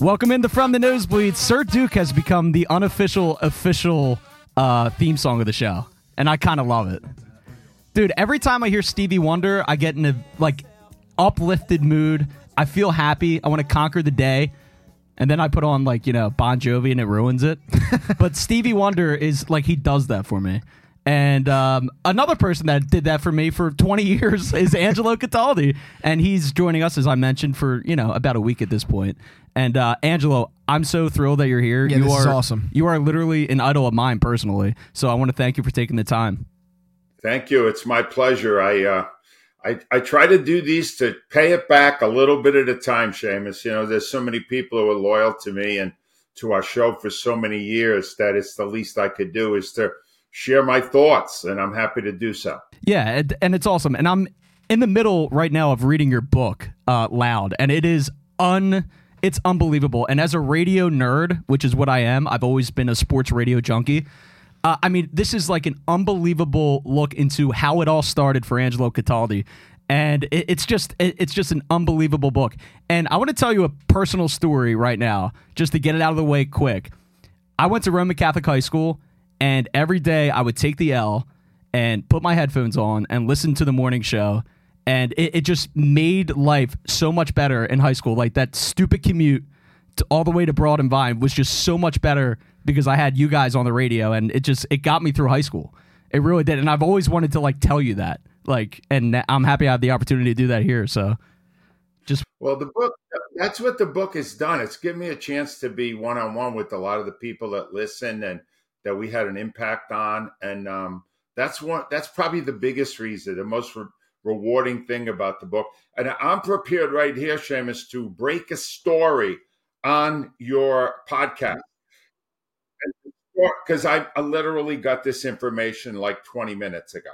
Welcome into From the Nosebleeds. Sir Duke has become the unofficial, official uh, theme song of the show, and I kind of love it. Dude, every time I hear Stevie Wonder, I get in a like uplifted mood. I feel happy. I want to conquer the day. And then I put on like, you know, Bon Jovi and it ruins it. but Stevie Wonder is like he does that for me. And um, another person that did that for me for 20 years is Angelo Cataldi. And he's joining us, as I mentioned, for, you know, about a week at this point. And uh, Angelo, I'm so thrilled that you're here. Yeah, you this are is awesome. You are literally an idol of mine personally. So I want to thank you for taking the time. Thank you. It's my pleasure. I, uh, I, I try to do these to pay it back a little bit at a time, Seamus. You know, there's so many people who are loyal to me and to our show for so many years that it's the least I could do is to share my thoughts, and I'm happy to do so. Yeah, and, it's awesome. And I'm in the middle right now of reading your book uh, loud, and it is un. It's unbelievable. And as a radio nerd, which is what I am, I've always been a sports radio junkie. Uh, I mean, this is like an unbelievable look into how it all started for Angelo Cataldi, and it, it's just it, it's just an unbelievable book. And I want to tell you a personal story right now, just to get it out of the way quick. I went to Roman Catholic High School, and every day I would take the L and put my headphones on and listen to the morning show. And it, it just made life so much better in high school. Like that stupid commute to, all the way to Broad and Vine was just so much better because I had you guys on the radio, and it just it got me through high school. It really did, and I've always wanted to like tell you that, like, and I'm happy I have the opportunity to do that here. So, just well, the book that's what the book has done. It's given me a chance to be one on one with a lot of the people that listen and that we had an impact on, and um, that's one. That's probably the biggest reason, the most re- rewarding thing about the book. And I'm prepared right here, Seamus, to break a story on your podcast because I, I, literally got this information like 20 minutes ago.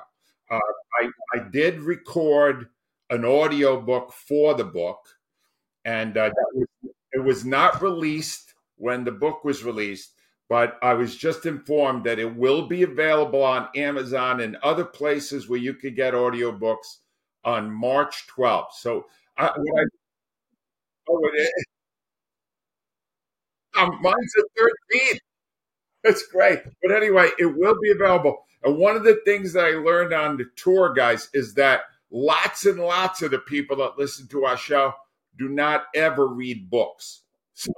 Uh, I, I, did record an audio book for the book, and uh, was, it was not released when the book was released, but I was just informed that it will be available on Amazon and other places where you could get audiobooks on March 12th. So, I, I oh, it is. Um, mine's the 13th. That's great. But anyway, it will be available. And one of the things that I learned on the tour, guys, is that lots and lots of the people that listen to our show do not ever read books. So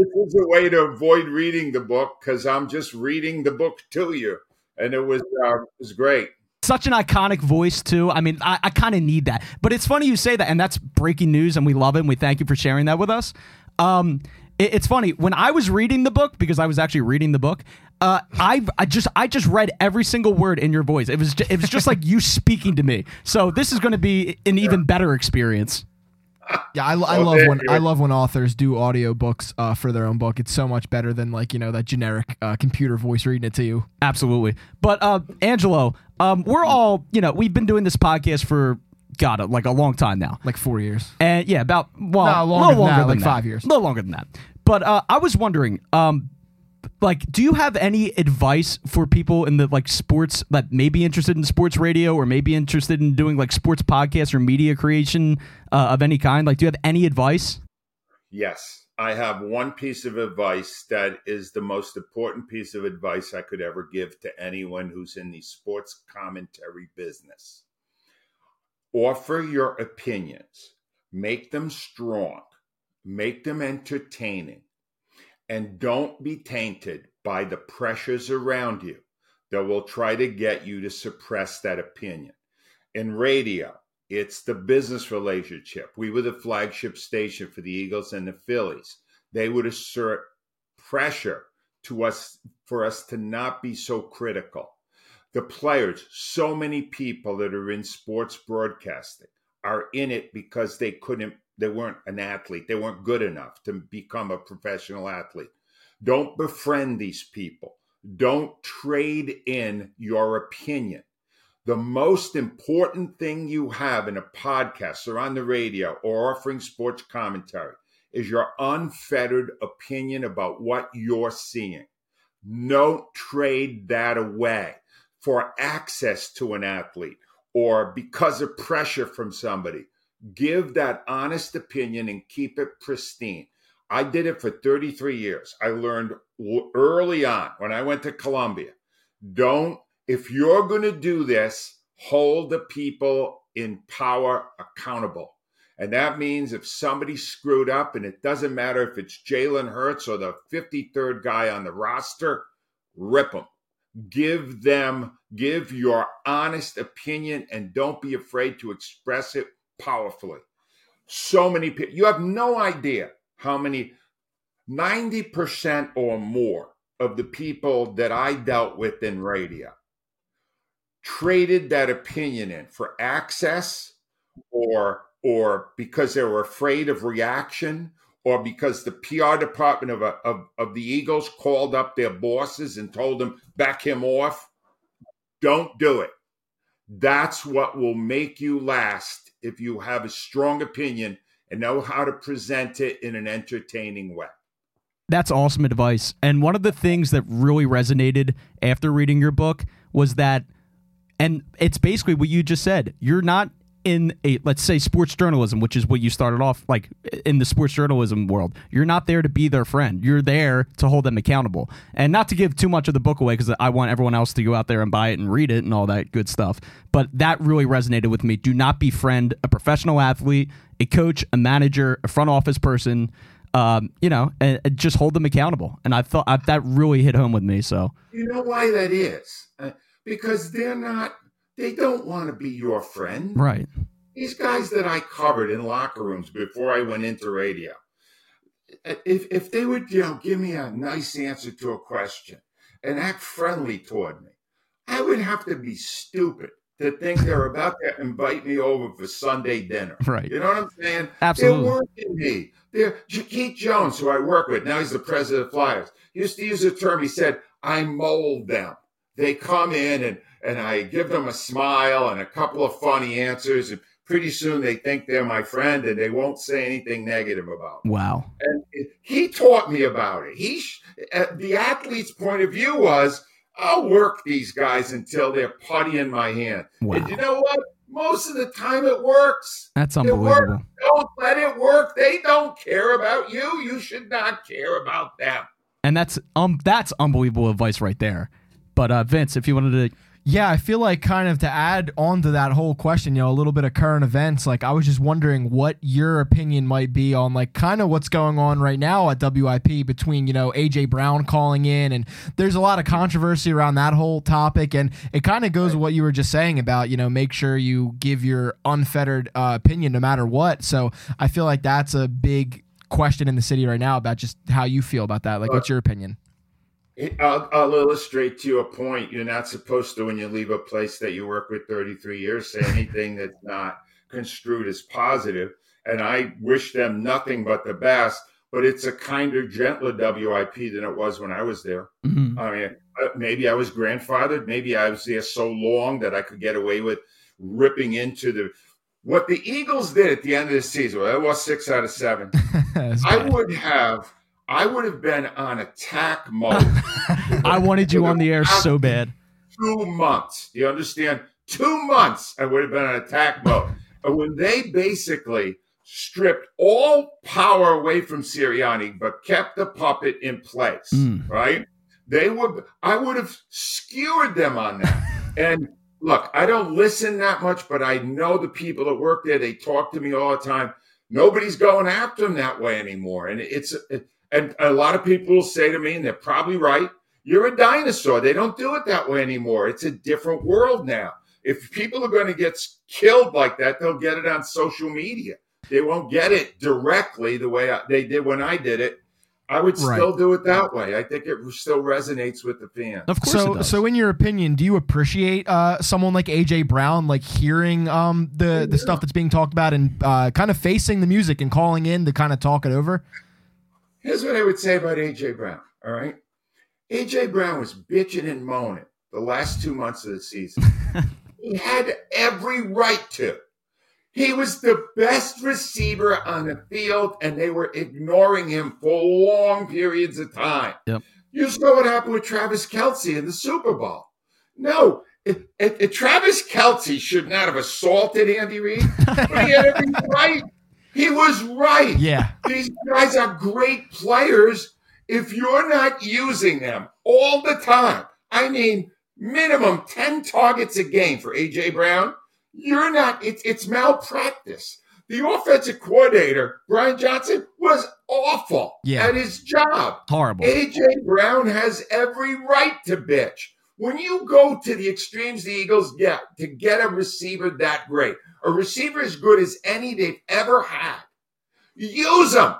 this is a way to avoid reading the book because I'm just reading the book to you. And it was uh, it was great such an iconic voice too. I mean, I, I kind of need that. But it's funny you say that, and that's breaking news, and we love it. and We thank you for sharing that with us. Um, it, it's funny when I was reading the book because I was actually reading the book. Uh, I I just I just read every single word in your voice. It was it was just like you speaking to me. So this is going to be an even better experience. Yeah, I, I love when I love when authors do audiobooks uh, for their own book. It's so much better than like you know that generic uh, computer voice reading it to you. Absolutely. But uh, Angelo, um, we're all you know we've been doing this podcast for God like a long time now, like four years. And yeah, about well, no, longer, a little longer that, than like that. five years, a little longer than that. But uh, I was wondering, um, like, do you have any advice for people in the like sports that may be interested in sports radio or may be interested in doing like sports podcasts or media creation uh, of any kind? Like, do you have any advice? Yes, I have one piece of advice that is the most important piece of advice I could ever give to anyone who's in the sports commentary business. Offer your opinions, make them strong make them entertaining, and don't be tainted by the pressures around you that will try to get you to suppress that opinion. In radio, it's the business relationship. We were the flagship station for the Eagles and the Phillies. They would assert pressure to us for us to not be so critical. The players, so many people that are in sports broadcasting are in it because they couldn't they weren't an athlete. They weren't good enough to become a professional athlete. Don't befriend these people. Don't trade in your opinion. The most important thing you have in a podcast or on the radio or offering sports commentary is your unfettered opinion about what you're seeing. Don't trade that away for access to an athlete or because of pressure from somebody give that honest opinion and keep it pristine. I did it for 33 years. I learned early on when I went to Columbia. Don't, if you're going to do this, hold the people in power accountable. And that means if somebody screwed up, and it doesn't matter if it's Jalen Hurts or the 53rd guy on the roster, rip them. Give them, give your honest opinion, and don't be afraid to express it powerfully. So many people, you have no idea how many, 90% or more of the people that I dealt with in radio traded that opinion in for access or or because they were afraid of reaction or because the PR department of, of, of the Eagles called up their bosses and told them, back him off. Don't do it. That's what will make you last if you have a strong opinion and know how to present it in an entertaining way. That's awesome advice. And one of the things that really resonated after reading your book was that, and it's basically what you just said. You're not in a let's say sports journalism which is what you started off like in the sports journalism world you're not there to be their friend. You're there to hold them accountable. And not to give too much of the book away because i want everyone else to go out there and buy it and read it and all that good stuff. But that really resonated with me. Do not befriend a professional athlete a coach a manager a front office person. Um, you know and, and, just hold them accountable. And i thought I, that really hit home with me so. You know why that is? Uh, because they're not they don't want to be your friend. Right. These guys that I covered in locker rooms before I went into radio, if, if they would, you know, give me a nice answer to a question and act friendly toward me, I would have to be stupid to think they're about to invite me over for Sunday dinner. Right. You know what I'm saying? Absolutely. They're working me. They're Keith Jones, who I work with, now he's the president of Flyers, used to use a term. He said, I mold them. They come in and and I give them a smile and a couple of funny answers. And pretty soon they think they're my friend and they won't say anything negative about me. Wow. And he taught me about it. He, the athlete's point of view was, I'll work these guys until they're putty in my hand. Wow. And you know what? Most of the time it works. That's unbelievable. Don't let it work. They don't care about you. You should not care about them. And that's um that's unbelievable advice right there. But uh, Vince, if you wanted to yeah, I feel like kind of to add on to that whole question, you know, a little bit of current events. Like, I was just wondering what your opinion might be on, like, kind of what's going on right now at WIP between, you know, AJ Brown calling in, and there's a lot of controversy around that whole topic. And it kind of goes with what you were just saying about, you know, make sure you give your unfettered uh, opinion no matter what. So I feel like that's a big question in the city right now about just how you feel about that. Like, what's your opinion? I'll, I'll, illustrate to you a point. You're not supposed to, when you leave a place that you work with 33 years, say anything that's not construed as positive. And I wish them nothing but the best. But it's a kinder, gentler WIP than it was when I was there. Mm-hmm. I mean, uh, maybe I was grandfathered. Maybe I was there so long that I could get away with ripping into the. What the Eagles did at the end of the season, well, that was six out of seven. I would have I would have been on attack mode. I wanted you on the air so bad. Two months. You understand? Two months I would have been on attack mode. And when they basically stripped all power away from Sirianni, but kept the puppet in place, mm. right? They would I would have skewered them on that. and look, I don't listen that much, but I know the people that work there. They talk to me all the time. Nobody's going after them that way anymore. And it's it, and a lot of people will say to me, and they're probably right, you're a dinosaur. They don't do it that way anymore. It's a different world now. If people are going to get killed like that, they'll get it on social media. They won't get it directly the way I, they did when I did it. I would right. still do it that way. I think it still resonates with the fans. Of course. So, so in your opinion, do you appreciate uh, someone like AJ Brown, like hearing um, the yeah. the stuff that's being talked about and uh, kind of facing the music and calling in to kind of talk it over? Here's what I would say about AJ Brown. All right. AJ Brown was bitching and moaning the last two months of the season. he had every right to. He was the best receiver on the field, and they were ignoring him for long periods of time. Yep. You saw what happened with Travis Kelce in the Super Bowl. No, it, it, it, Travis Kelce should not have assaulted Andy Reid, but he had every right He was right. Yeah. These guys are great players if you're not using them all the time. I mean, minimum 10 targets a game for AJ Brown. You're not, it's, it's malpractice. The offensive coordinator, Brian Johnson, was awful Yeah. at his job. Horrible. AJ Brown has every right to bitch. When you go to the extremes the Eagles get to get a receiver that great, a receiver as good as any they've ever had, use him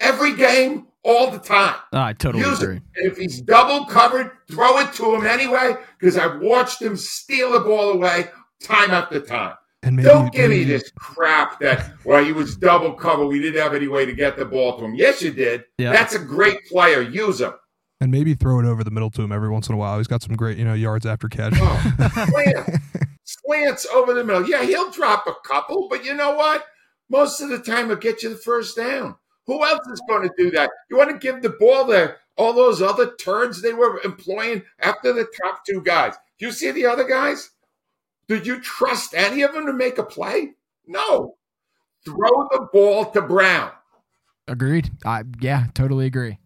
every game, all the time. I totally Use agree. him. And if he's double covered, throw it to him anyway, because I've watched him steal the ball away time after time. And maybe Don't give me this crap that, well, he was double covered. We didn't have any way to get the ball to him. Yes, you did. Yeah. That's a great player. Use him. and maybe throw it over the middle to him every once in a while. He's got some great, you know, yards after catch. Oh, slants over the middle. Yeah, he'll drop a couple, but you know what? Most of the time, he'll get you the first down. Who else is going to do that? You want to give the ball there? all those other turns they were employing after the top two guys. Do you see the other guys? Did you trust any of them to make a play? No. Throw the ball to Brown. Agreed. I yeah, totally agree.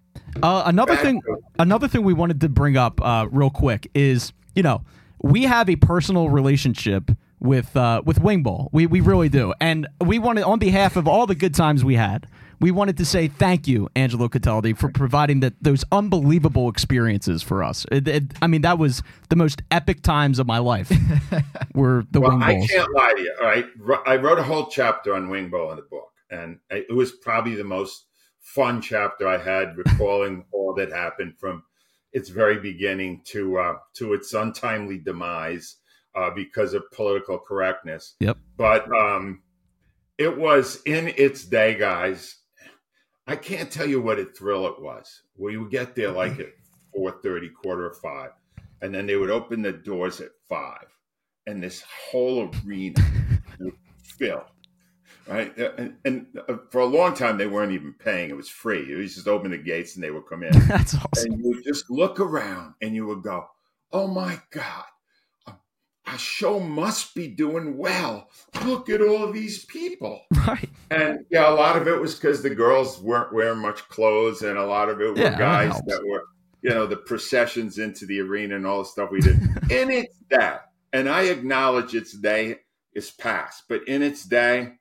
Uh, another thing, another thing we wanted to bring up uh, real quick is, you know, we have a personal relationship with uh, with Wing Bowl. We we really do, and we wanted on behalf of all the good times we had. We wanted to say thank you, Angelo Cataldi, for providing that those unbelievable experiences for us. It- it- I mean, that was the most epic times of my life. were the Well, Wing I can't lie to you. All right, I wrote a whole chapter on Wing Bowl in the book, and it was probably the most fun chapter I had, recalling all that happened from its very beginning to uh, to its untimely demise uh, because of political correctness. Yep. But um, it was in its day, guys. I can't tell you what a thrill it was. We would get there like at four thirty, quarter of five, and then they would open the doors at five, and this whole arena would fill. Right, and, and uh, for a long time they weren't even paying; it was free. It was just open the gates and they would come in That's awesome. and you would just look around and you would go, "Oh my God, uh, our show must be doing well. Look at all these people." Right. And yeah, a lot of it was because the girls weren't wearing much clothes, and a lot of it were Yeah, guys helps. that were, you know, the processions into the arena and all the stuff we did. in its day, and I acknowledge its day is past, but in its day,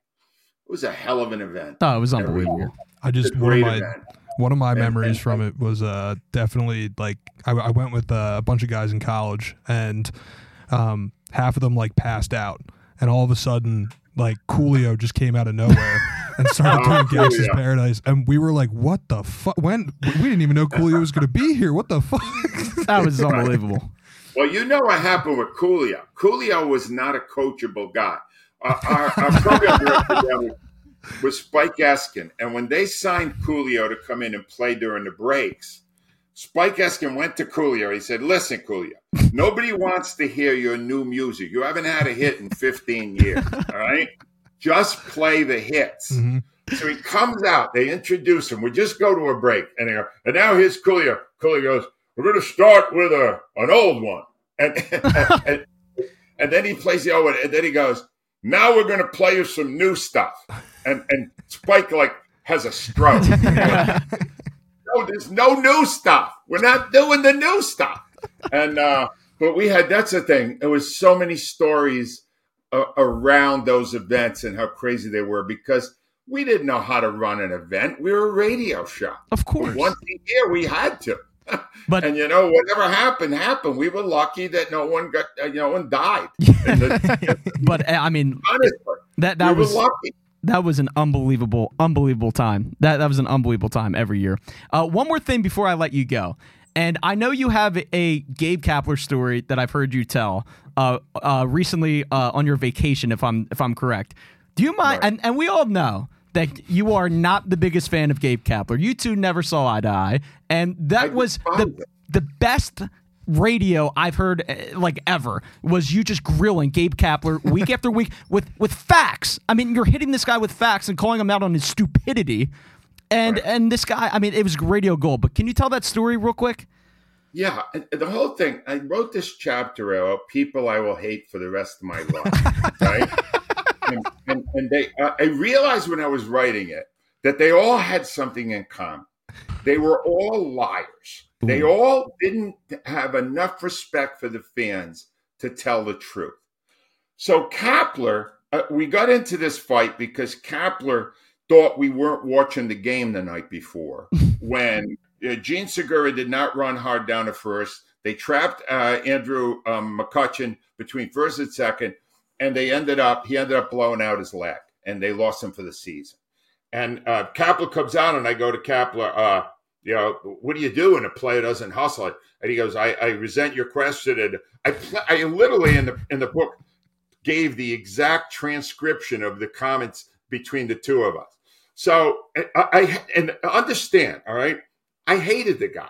it was a hell of an event. Oh, it was unbelievable. year. I just one of my event. one of my And- memories and- from it was uh definitely like I, I went with uh, a bunch of guys in college and um half of them like passed out and all of a sudden like Coolio just came out of nowhere and started Oh, doing Gangsta's Coolio. Paradise and we were like what the fuck when we didn't even know Coolio was gonna be here what the fuck That was unbelievable. Well, you know what happened with Coolio. Coolio was not a coachable guy. Uh, our, our program director was, Spike Eskin, and when they signed Coolio to come in and play during the breaks, Spike Eskin went to Coolio. He said, "Listen, Coolio, nobody wants to hear your new music. You haven't had a hit in 15 years. All right, just play the hits." Mhm. So he comes out. They introduce him. We just go to a break, and they go, and now here's Coolio. Coolio goes, "We're going to start with a an old one," and and, and then he plays the old one, and then he goes, "Now we're going to play you some new stuff." And and Spike like has a stroke. no, there's no new stuff. We're not doing the new stuff. And uh, but we had that's the thing. It was so many stories uh, around those events and how crazy they were because we didn't know how to run an event. We were a radio show. Of course. Once a year, we had to. But And you know, whatever happened, happened. We were lucky that no one got, uh, one died. And the, but uh, I mean honestly, that that we was lucky. that was an unbelievable, unbelievable time. That that was an unbelievable time every year. Uh, one more thing before I let you go, and I know you have a Gabe Kapler story that I've heard you tell uh, uh, recently uh, on your vacation, if I'm if I'm correct. Do you mind? Right. And and we all know that you are not the biggest fan of Gabe Kapler. You two never saw eye to eye, and that was the the best radio I've heard uh, like ever was you just grilling Gabe Kapler week after week with with facts. I mean, you're hitting this guy with facts and calling him out on his stupidity. And Right. and this guy, I mean, it was radio gold. But can you tell that story real quick? Yeah, the whole thing. I wrote this chapter about people I will hate for the rest of my life. right? and, and, and they, uh, I realized when I was writing it that they all had something in common. They were all liars. They all didn't have enough respect for the fans to tell the truth. So Kapler, uh, we got into this fight because Kapler thought we weren't watching the game the night before when uh, Jean Segura did not run hard down to first. They trapped uh, Andrew um, McCutchen between first and second, and they ended up he ended up blowing out his leg, and they lost him for the season. And uh, Kapler comes out, and I go to Kapler, uh, you know, what do you do when a player doesn't hustle? And he goes, I, I resent your question, and I, I literally in the in the book gave the exact transcription of the comments between the two of us. So I, I and understand, all right. I hated the guy.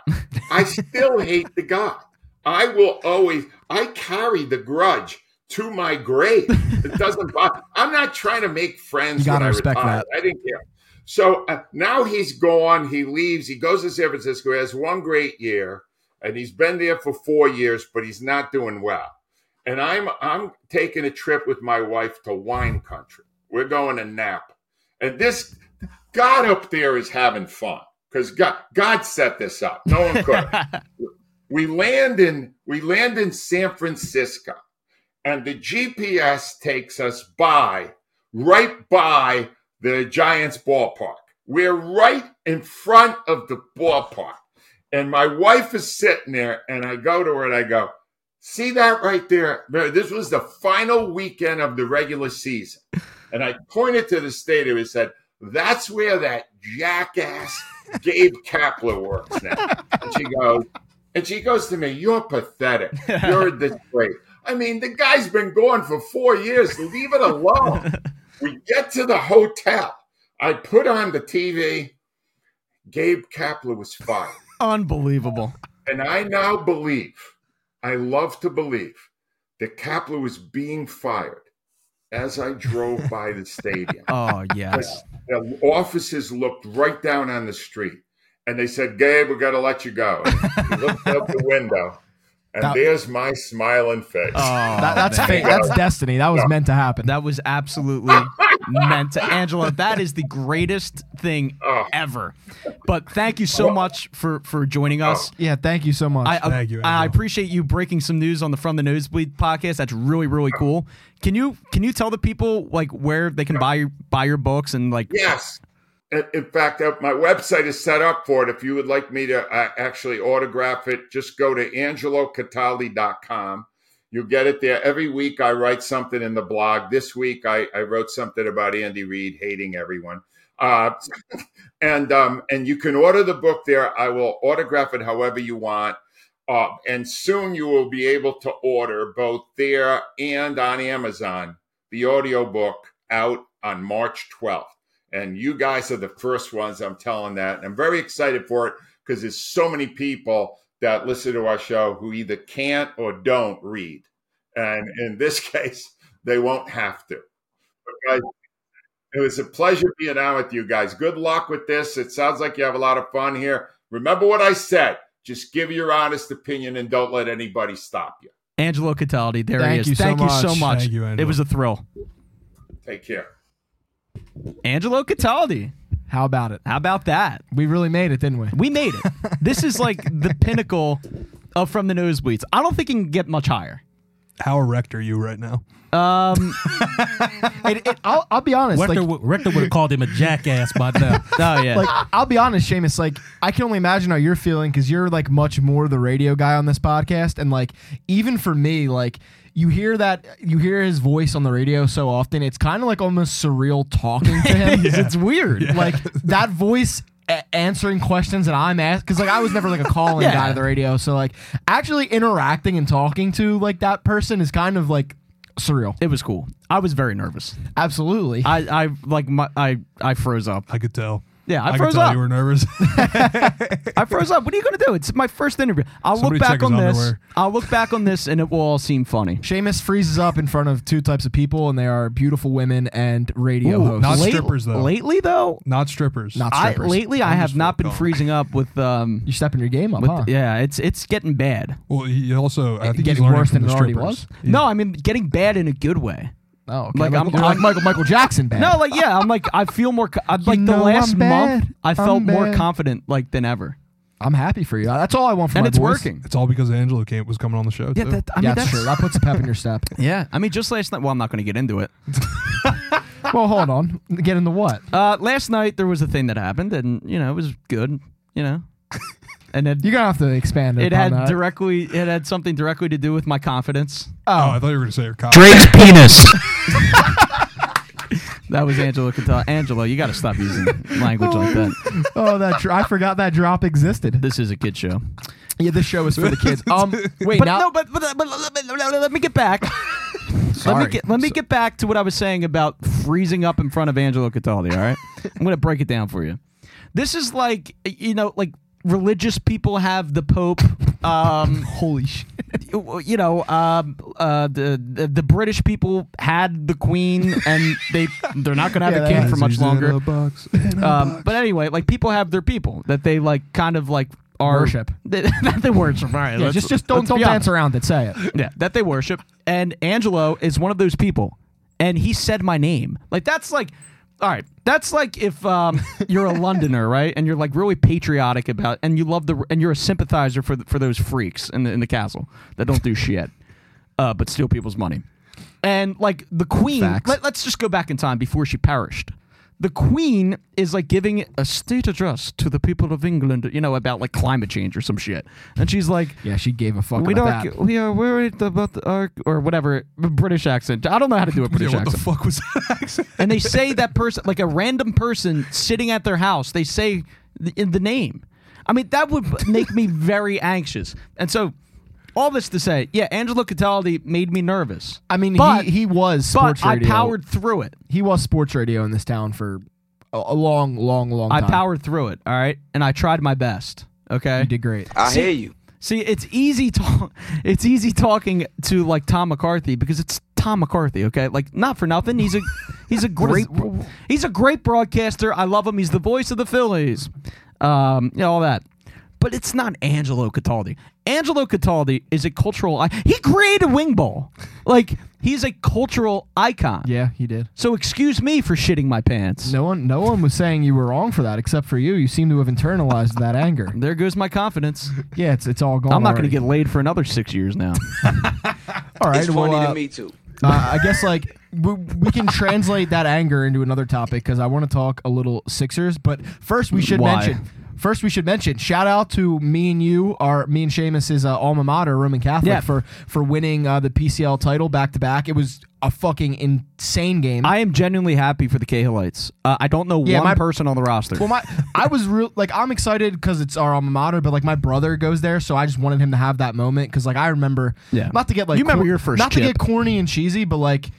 I still hate the guy. I will always. I carry the grudge to my grave. It doesn't bother. I'm not trying to make friends. When I respect retire. that. I didn't care. So uh, now he's gone. He leaves. He goes to San Francisco. He has one great year, and he's been there for four years, but he's not doing well. And I'm I'm taking a trip with my wife to wine country. We're going to Napa, and this God up there is having fun because God God set this up. No one could. we land in we land in San Francisco, and the GPS takes us by right by the Giants ballpark. We're right in front of the ballpark, and my wife is sitting there, and I go to her and I go, "See that right there? This was the final weekend of the regular season." And I pointed to the stadium and said, "That's where that jackass Gabe Kapler works now." And she goes, and she goes to me, You're pathetic. You're a disgrace. I mean, the guy's been gone for four years. Leave it alone. we get to the hotel. I put on the TV. Gabe Kapler was fired. Unbelievable. And I now believe, I love to believe, that Kapler was being fired as I drove by the stadium. Oh yes. The officers looked right down on the street and they said, Gabe, we got to let you go. And he looked out the window, and That- there's my smiling face. Oh, That, that's fate. That's destiny. That was meant to happen. That was absolutely meant to Angela. That is the greatest thing Oh. ever. But thank you so much for for joining us. yeah, thank you so much. I, I, Thank you, I appreciate you breaking some news on the From the Nosebleed podcast. That's really really cool. Can you can you tell the people like where they can buy your buy your books and like Yes. In in fact, uh, my website is set up for it. If you would like me to uh, actually autograph it, just go to angelocataldi.com. You'll get it there. Every week I write something in the blog. This week I, I wrote something about Andy Reid hating everyone. Uh, and um, and you can order the book there. I will autograph it however you want. Uh, and soon you will be able to order both there and on Amazon the audio book out on March 12th. And you guys are the first ones I'm telling that. And I'm very excited for it because there's so many people that listen to our show who either can't or don't read. And in this case, they won't have to. But it was a pleasure being on with you guys. Good luck with this. It sounds like you have a lot of fun here. Remember what I said. Just give your honest opinion and don't let anybody stop you. Angelo Cataldi? There Thank he is. you so Thank you so much. much. Thank you, it was a thrill. Take care. Angelo Cataldi. How about it? How about that? We really made it, didn't we? We made it. this is like the pinnacle of from the nosebleeds. I don't think it can get much higher. How erect are you right now? Um, It- it- I'll, I'll be honest. Rector, Like, would- Rector would have called him a jackass by now. oh yeah. like I'll be honest, Seamus. Like I can only imagine how you're feeling because you're like much more the radio guy on this podcast, and like even for me, like you hear that you hear his voice on the radio so often, it's kind of like almost surreal talking to him. It's weird. Like that voice. A- answering questions that I'm asked because like I was never like a calling Yeah. guy to the radio so like actually interacting and talking to like that person is kind of like surreal It was cool. I was very nervous. absolutely I, I like my I I froze up. I could tell. Yeah, I, I, could froze tell up. you were nervous. I froze up. What are you gonna do? It's my first interview. I'll Somebody look back his on this. underwear. I'll look back on this, and it will all seem funny. Seamus freezes up in front of two types of people, and they are beautiful women and radio Ooh, hosts. not late- strippers, though. Lately, though, Not strippers. Not I strippers. lately I I'm have not been going. freezing up with um You're stepping your game up, with huh? yeah. It's it's getting bad. Well, he also I think Getting he's learning worse from than the it already strippers. was? He- No, I mean getting bad in a good way. Oh, okay. Like, Like, I'm- you're like Michael Michael Jackson bad. No, like yeah, I'm like I feel more. co- I, like the know last I'm month, bad. I felt I'm more bad. confident like than ever, I'm happy for you. That's all I want for and my it's boys. working. It's all because Angelo came was coming on the show. Yeah, too. that, I mean yeah, that's that's true. That puts a pep in your step. Yeah, I mean just last night. Well, I'm not going to get into it. Well, hold on. Get into what? Uh, last night there was a thing that happened, and you know it was good. You know, and it You're gonna have to expand it upon had that. directly it had something directly to do with my confidence. oh, oh, I thought you were going to say your cop. Drake's penis. that was Angela Catala. Angela, you got to stop using language like that. oh, that dr- I forgot that drop existed. This is a kid show. Yeah, this show is for the kids. Um, wait, but now no, but, but, but, let me- let me get back. let me Sorry. get let me get back to what I was saying about freezing up in front of Angelo Cataldi. All right, I'm going to break it down for you. This is like you know, like religious people have the Pope. Um, holy shit. you know, um, uh, the, the the British people had the Queen, and they they're not going to have Yeah, a king for much longer. a box, in a Um, but anyway, like people have their people that they like, kind of like are Worship. That they worship. All right, Yeah, just just don't don't dance around it. Say it. Yeah, that they worship. And Angelo is one of those people. And he said my name. Like that's like all right, that's like if um, you're a Londoner, right? And you're like really patriotic about and you love the and you're a sympathizer for the, for those freaks in the in the castle that don't do shit. Uh, but steal people's money. And like the queen, Facts. let, let's just go back in time before she perished. The queen is like giving a state address to the people of England, you know, about like climate change or some shit. And she's like, Yeah, she gave a fuck we about don't. that. We are worried about the arc or whatever British accent. I don't know how to do a British yeah, what the fuck was that accent? and they say that person, like a random person sitting at their house, they say the, in the name. I mean, that would make me very anxious. And so, all this to say, yeah, Angelo Cataldi made me nervous, I mean, But- he he was sports but I radio. powered through it. He was sports radio in this town for a, a long, long, long I time. powered through it. All right, and I tried my best. Okay, You did great. I See- hear you. See, it's easy to, it's easy talking to like Tom McCarthy because it's Tom McCarthy, okay? Like not for nothing, he's a he's a great he's a great broadcaster. I love him. He's the voice of the Phillies. Um, you know all that. But it's not Angelo Cataldi. Angelo Cataldi is a cultural i- he created Wing Bowl. Like he's a cultural icon. Yeah, he did. So excuse me for shitting my pants. No one, no one was saying you were wrong for that, except for you. You seem to have internalized that anger. There goes my confidence. Yeah, it's it's all gone. I'm not going to get laid for another 6 years now. All right. It's well, funny uh, to me too. uh, I guess like we, we can translate that anger into another topic because I want to talk a little Sixers. But first, we should Why? mention. First, we should mention shout out to me and you, our me and Seamus's uh, alma mater, Roman Catholic, Yeah. for for winning uh, the PCL title back to back. It was a fucking insane game. I am genuinely happy for the Cahillites. Uh, I don't know Yeah, one my- person on the roster. Well, my I was real like I'm excited because it's our alma mater, but like my brother goes there, so I just wanted him to have that moment because like I remember, Yeah. not to get like You remember your first not to get corny and cheesy, but like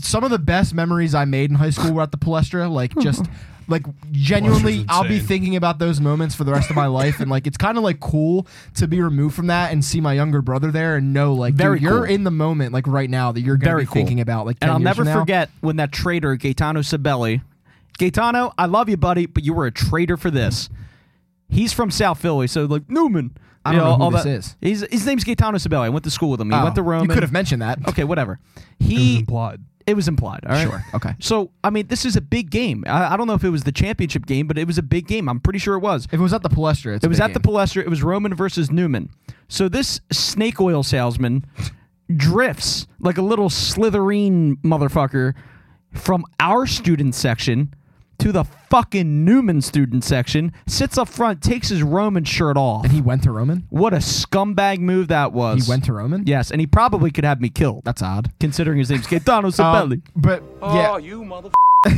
some of the best memories I made in high school were at the Palestra. Like just like genuinely, I'll be thinking about those moments for the rest of my life, and like it's kind of like cool to be removed from that and see my younger brother there and know like Very dude, you're cool. in the moment like right now that you're gonna Very be cool. thinking about like 10 and I'll years never from now. forget when that traitor Gaetano Sabelli, Gaetano, I love you, buddy, but you were a traitor for this. He's from South Philly, so like Newman. I don't know who all this that- is. He's, his name's Gaetano Sabelli. I went to school with him. He Oh, went to Rome. You could have mentioned that. Okay, whatever. It was He implied. It was implied. All right. Sure. Okay. So I mean, this is a big game. I, I don't know if it was the championship game, but it was a big game. I'm pretty sure it was. If it was at the Palestra, it's It was at the Palestra. It was Roman versus Newman. So this snake oil salesman drifts like a little slitherine motherfucker from our student section to the fucking Newman student section, sits up front, takes his Roman shirt off. and he went to Roman. what a scumbag move that was. He went to Roman. Yes, and he probably could have me killed, That's odd. considering his name's Gaetano Sabelli. Um, but yeah, Oh, you mother. he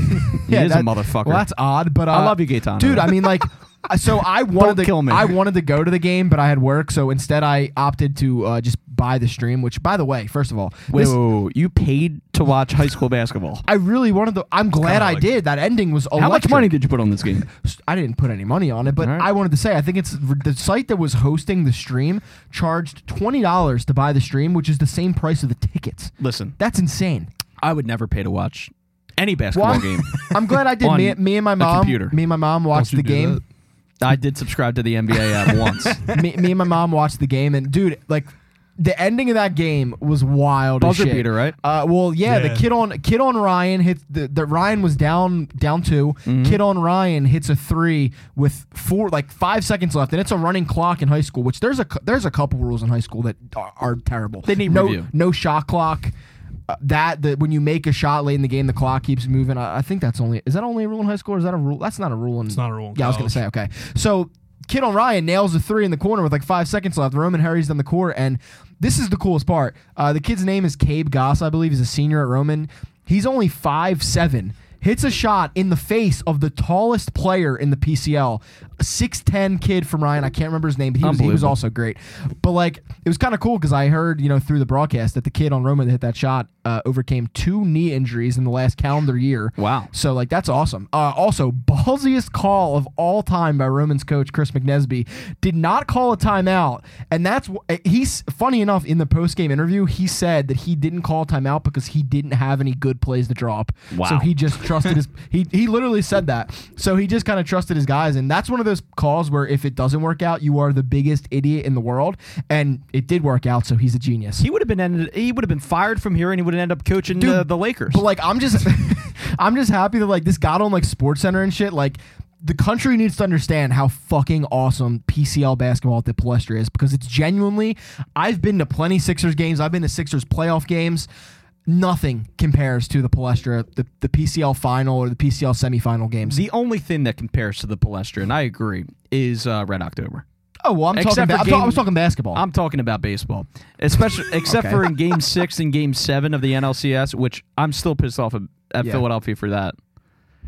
yeah, is that- a motherfucker. Well, that's odd, but uh, I love you, Gaetano. dude. I mean, like, so I wanted to kill me. I wanted to go to the game, but I had work, so instead I opted to uh, just buy the stream. Which, by the way, first of all, Wait, this- you paid to watch high school basketball. I really wanted to. I'm glad I like- did. That ending was electric. How much money did you put on this game? I didn't put any money on it, but right. I wanted to say I think it's the site that was hosting the stream charged twenty dollars to buy the stream, which is the same price of the tickets. Listen, That's insane. I would never pay to watch any basketball Well, game. I'm glad I did. Me, me and my mom. computer. Me and my mom watched the game. that? I did subscribe to the NBA app once. me, me and my mom watched the game, and dude, like, the ending of that game was wild. as Buzzer shit. beater, right? Uh, well, yeah, Yeah. the kid on kid on Ryan hit the, the Ryan was down down 2 Mm-hmm. Kid on Ryan hits a three with four like five seconds left, and it's a running clock in high school. Which there's a cou- there's a couple rules in high school that are, are terrible. They need no review. no shot clock. Uh, that that when you make a shot late in the game, the clock keeps moving. I, I think that's only is that only a rule in high school or is that a rule? That's not a rule in. It's not a rule in Yeah, I was gonna say okay. So kid on Ryan nails a three in the corner with like five seconds left. Roman hurries down the court, and this is the coolest part. Uh, the kid's name is Cabe Goss, I believe. He's a senior at Roman. He's only five seven. Hits a shot in the face of the tallest player in the PCL, a six ten kid from Ryan. I can't remember his name, but he was, he was also great. But like, it was kind of cool because I heard you know through the broadcast that the kid on Roman that hit that shot uh, overcame two knee injuries in the last calendar year. Wow. So like that's awesome. Uh, also, ballsiest call of all time by Romans coach Chris McNesby did not call a timeout, and that's eh, he's funny enough in the post game interview he said that he didn't call a timeout because he didn't have any good plays to drop. Wow. So he just trusted his he he literally said that. So he just kind of trusted his guys, and that's one of those calls where if it doesn't work out, you are the biggest idiot in the world, and it did work out. So he's a genius. He would have been ended, he would have been fired from here, and he would have ended up coaching Dude, uh, the Lakers. But like, I'm just, I'm just happy that like this got on like Sports Center and shit. Like, the country needs to understand how fucking awesome PCL basketball at the Palestra is because it's genuinely. I've been to plenty Sixers games. I've been to Sixers playoff games. Nothing compares to the Palestra, the, the PCL final or the PCL semifinal games. the only thing that compares to the Palestra, and I agree, is uh, Red October. oh well, I'm Except talking. for About, I'm talk- I game- was talking basketball. I'm talking about baseball, especially except Okay. for in Game Six and Game Seven of the NLCS, which I'm still pissed off at, at Yeah. Philadelphia for that.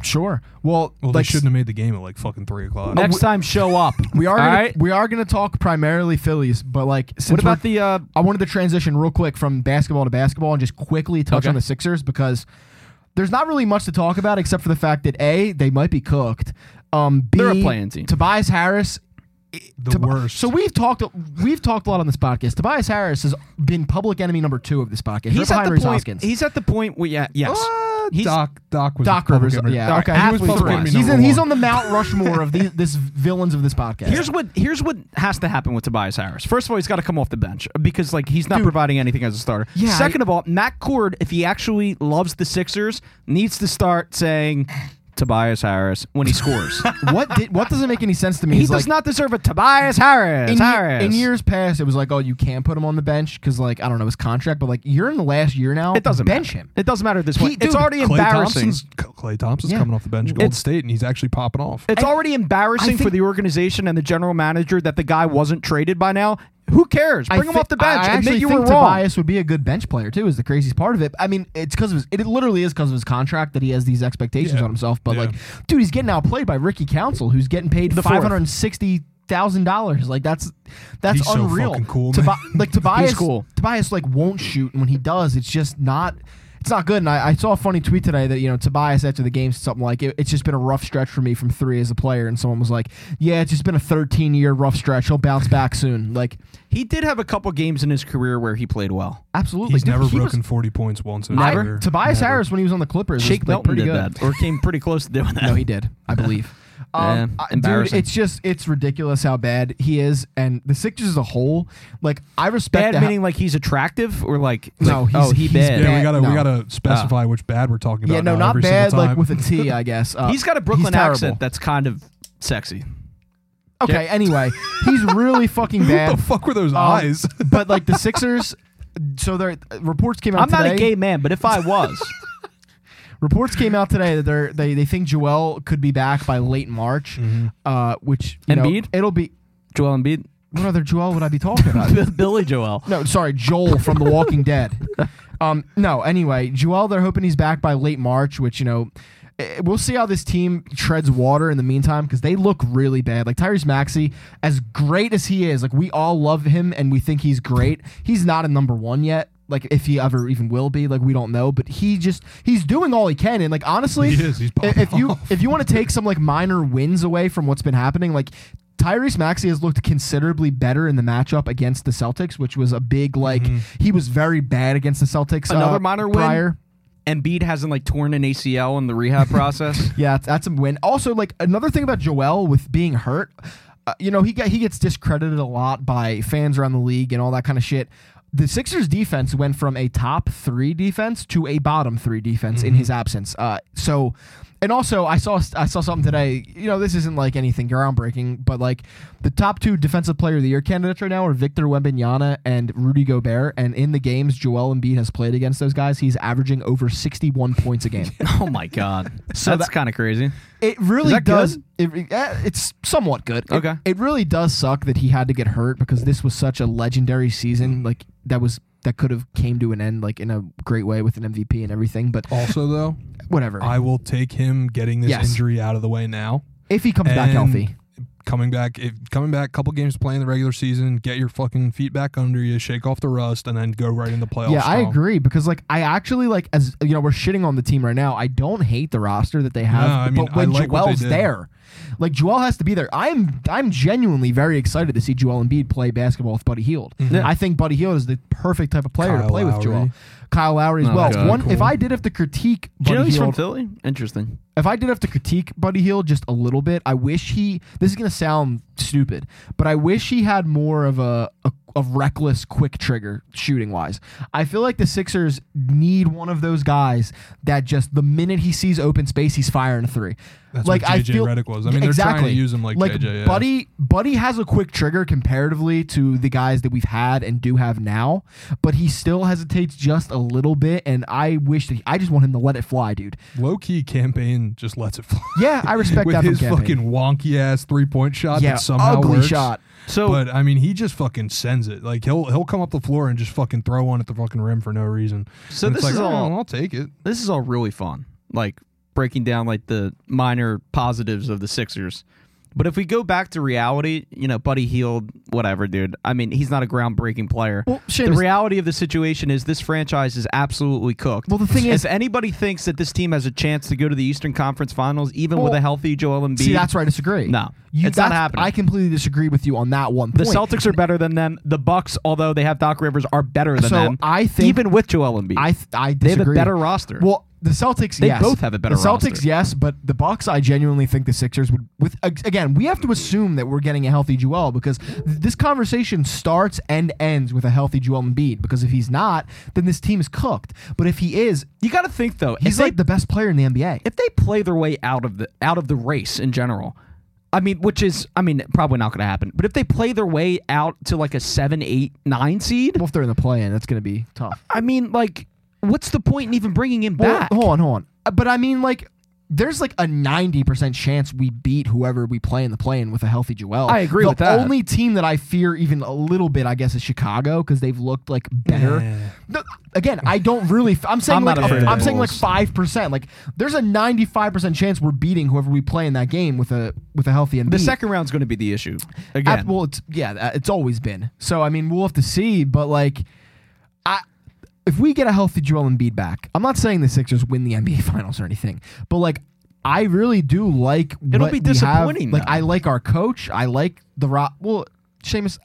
Sure. Well, Well, like, they shouldn't have made the game at like fucking three o'clock. Next time, show up. We are. Gonna, right? We are going to talk primarily Phillies, but like, since What about the? Uh, I wanted to transition real quick from basketball to basketball and just quickly touch Okay. on the Sixers because there's not really much to talk about except for the fact that a they might be cooked. Um, B, They're a play-in team. Tobias Harris. The Tob- worst. So we've talked we've talked a lot on this podcast. Tobias Harris has been public enemy number two of this podcast. he's right at the point. Hoskins. He's at the point where yeah, yes. Uh, He's- Doc Doc was Doc Rivers, enemy. yeah, All right, okay. He was athletes public wise. enemy He's in, he's one. on the Mount Rushmore of these this villains of this podcast. Here's what here's what has to happen with Tobias Harris. First of all, he's got to come off the bench uh, because like he's not Dude. providing anything as a starter. Yeah, Second of all, Matt Cord, if he actually loves the Sixers, needs to start saying Tobias Harris when he scores. what did, what doesn't make any sense to me. he is does like, not deserve a Tobias Harris. in, Harris. in years past, it was like, oh, you can't put him on the bench because, like, I don't know his contract, but like, you're in the last year now. it doesn't bench matter. him. It doesn't matter at this point. He- it's already Klay embarrassing. Thompson's Klay Thompson's Yeah. coming off the bench. at Golden It's- State, and he's actually popping off. It's already embarrassing I for the organization and the general manager that the guy wasn't traded by now. Who cares? Bring him off the bench. I Admit you think were wrong. Tobias would be a good bench player too. Is the craziest part of it. I mean, it's because of his. It literally is because of his contract that he has these expectations Yeah. on himself. But Yeah. like, dude, he's getting outplayed by Ricky Council, who's getting paid The fourth. five hundred sixty thousand dollars. Like that's that's He's so unreal. fucking cool, Tobi- man. like Tobias, cool. Tobias like won't shoot, and when he does, it's just not. It's not good. And I, I saw a funny tweet today that you know Tobias after the game said something like it, it's just been a rough stretch for me from three as a player, and someone was like, "Yeah, it's just been a 13 year rough stretch. He'll bounce back soon." Like, He did have a couple games in his career where he played well. absolutely, He's Dude, never he was- broken forty points once in Never? career. Tobias Never. Harris when he was on the Clippers, Shake was like, Milton pretty did good. that, or came pretty close to doing that. No, he did. I believe. Yeah, Um, I- dude, it's just it's ridiculous how bad he is, and the Sixers as a whole. Like I respect bad the meaning like he's attractive or like, No, like, he's- oh he he's bad. Yeah, we gotta No. we gotta specify which bad we're talking about. yeah, no, now not every bad single like with a T, I guess. Uh, he's got a Brooklyn accent that's kind of sexy. Okay, anyway, he's really fucking bad. What the fuck were those Um, eyes? but like the Sixers, so their reports came out. I'm not a gay man, but if I was, Reports came out today that they're, they they think Joel could be back by late March, Mm-hmm. uh, which you know, Embiid? it'll be. Joel Embiid, What other Joel would I be talking about? Billy Joel. No, sorry, Joel from The Walking Dead. Um, no, anyway, Joel, they're hoping he's back by late March, which, you know, eh, we'll see how this team treads water in the meantime because they look really bad. Like Tyrese Maxey, as great as he is, like we all love him and we think he's great. He's not a number one yet. Like if he ever even will be, like we don't know. But he just he's doing all he can, and like honestly, He is. He's i- if you off. if you want to take some like minor wins away from what's been happening, like Tyrese Maxey has looked considerably better in the matchup against the Celtics, which was a big like he was very bad against the Celtics. Another uh, minor win? prior. Embiid hasn't like torn an ACL in the rehab process. Yeah, that's- that's a win. Also, like another thing about Joel with being hurt, uh, you know, he get, he gets discredited a lot by fans around the league and all that kind of shit. The Sixers defense went from a top three defense to a bottom three defense in his absence. Uh, so, and also I saw I saw something today. You know, this isn't like anything groundbreaking, but like the top two defensive player of the year candidates right now are Victor Wembanyama and Rudy Gobert. And in the games Joel Embiid has played against those guys, he's averaging over sixty-one points a game. Oh my god, So that's that- kind of crazy. It really does. It, eh, it's somewhat good. It- Okay. It, really does suck that he had to get hurt because this was such a legendary season. Like that was that could have came to an end like in a great way with an MVP and everything. But Also, though, whatever. I will take him getting this Yes. injury out of the way now. if he comes back And healthy, Coming back, if coming back, couple games playing the regular season, get your fucking feet back under you, shake off the rust, and then go right into playoffs. yeah, I agree because like I actually like as you know we're shitting on the team right now. I don't hate the roster that they have, No, I mean, but when I like Joel's there, like Joel has to be there. I'm I'm genuinely very excited to see Joel Embiid play basketball with Buddy Hield. Yeah. I think Buddy Hield is the perfect type of player to Kyle play with Joel. Kyle Lowry as Oh, well. God. One, if I did have to critique Do you know Buddy he's from Philly? Interesting. If I did have to critique Buddy Hield just a little bit, I wish he. This is gonna sound stupid, but I wish he had more of a, a, a reckless, quick trigger shooting wise. I feel like the Sixers need one of those guys that just the minute he sees open space, he's firing a three. That's like what I JJ feel Redick was. I mean, exactly. they're trying to use him like, like JJ. Yeah. Buddy. Buddy has a quick trigger comparatively to the guys that we've had and do have now, but he still hesitates just a little bit. And I wish that he, I just want him to let it fly, dude. Low key campaign just lets it fly. Yeah, I respect with that from his Campaign. fucking wonky ass three point shot yeah, that somehow ugly works. shot. So But I mean, he just fucking sends it. Like he'll he'll come up the floor and just fucking throw one at the fucking rim for no reason. So And this it's is like, oh, all- I'll take it. this is all really fun. Like breaking down like the minor positives of the Sixers. But if we go back to reality, you know, Buddy Hield, whatever, dude. I mean, he's not a groundbreaking player. Well, the reality of the situation is this franchise is absolutely cooked. Well, the thing is- if anybody thinks that this team has a chance to go to the Eastern Conference Finals, even with a healthy Joel Embiid, See, that's where I disagree. No, you, it's not happening. I completely disagree with you on that one the. Celtics are better than them. The Bucks, although they have Doc Rivers, are better than So them. I think- even with Joel Embiid, I th- I they have a better roster. Well, the Celtics, They yes. both have a better The Celtics, roster. yes, but the Bucks, I genuinely think the Sixers would. With again, we have to assume that we're getting a healthy Joel because th- this conversation starts and ends with a healthy Joel Embiid. Because if he's not, then this team is cooked. But if he is, you got to think though. he's if they like the best player in the NBA. if they play their way out of the out of the race in general, I mean, which is, I mean, probably not going to happen. But if they play their way out to like a seven, eight, nine seed, Well, if they're in the play-in, that's going to be tough. I mean, like, what's the point in even bringing him Well, back? hold on, hold on. Uh, But I mean, like, there's like a 90% chance we beat whoever we play in the play-in with a healthy Joel. I agree the with that. only team that I fear even a little bit, I guess, is Chicago because they've looked like better. No, again, I don't really. f- I'm saying I'm like not afraid of I'm saying like Bulls. five percent. Like there's a 95 percent chance we're beating whoever we play in that game with a with a healthy Embiid. the second round's going to be the issue again. At- well, it's yeah, uh, it's always been. So I mean, we'll have to see. But like, I if we get a healthy Joel Embiid back, I'm not saying the Sixers win the NBA Finals or anything, but like. I really do like. It'll what be we have. disappointing, Like. I like our coach. I like the rock. Well, Seamus,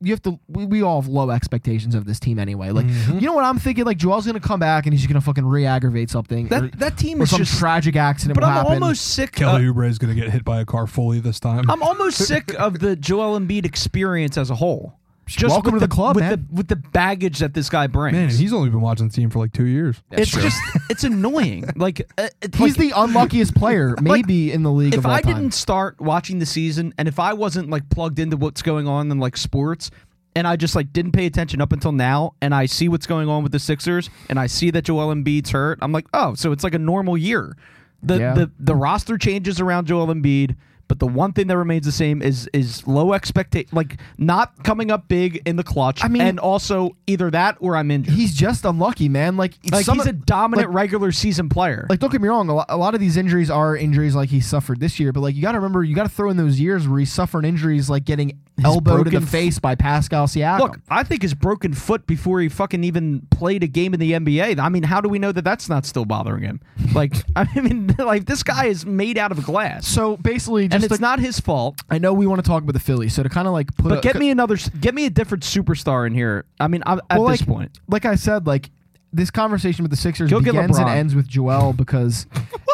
you have to. We, we all have low expectations of this team anyway. Like Mm-hmm. you know what I'm thinking? Like Joel's gonna come back and he's just gonna fucking re-aggravate something. or, that that team or is some just. tragic accident But will I'm happen. almost sick. Kelly uh, Oubre is going to get hit by a car fully this time. I'm almost sick of the Joel Embiid experience as a whole. Just Welcome with to the club, with man. the with the baggage that this guy brings. Man, he's only been watching the team for like two years. it's just it's annoying. Like uh, it- he's like, the unluckiest player maybe in the league if of all I time. didn't start watching the season and if I wasn't like plugged into what's going on in like sports and I just like didn't pay attention up until now and I see what's going on with the Sixers and I see that Joel Embiid's hurt, I'm like, oh, so it's like a normal year. The Yeah. the the roster changes around Joel Embiid. But the one thing that remains the same is is low expectation, like not coming up big in the clutch. I mean- and also either that or I'm injured. he's just unlucky, man. Like, like he's a dominant like- regular season player. Like, don't get me wrong. A lot, a lot of these injuries are injuries like he suffered this year, but like you got to remember, you got to throw in those years where he's suffering injuries like getting elbowed in broken the f- face by Pascal Siakam. Look, I think his broken foot before he fucking even played a game in the NBA. I mean, how do we know that that's not still bothering him? Like, I mean, like this guy is made out of glass, so basically, and it's to- not his fault. I know we want to talk about the Phillies, so to kind of like put, But a, get me another, get me a different superstar in here. I mean, I, at Well, this like, point, like I said, like this conversation with the Sixers Go begins and ends with Joel because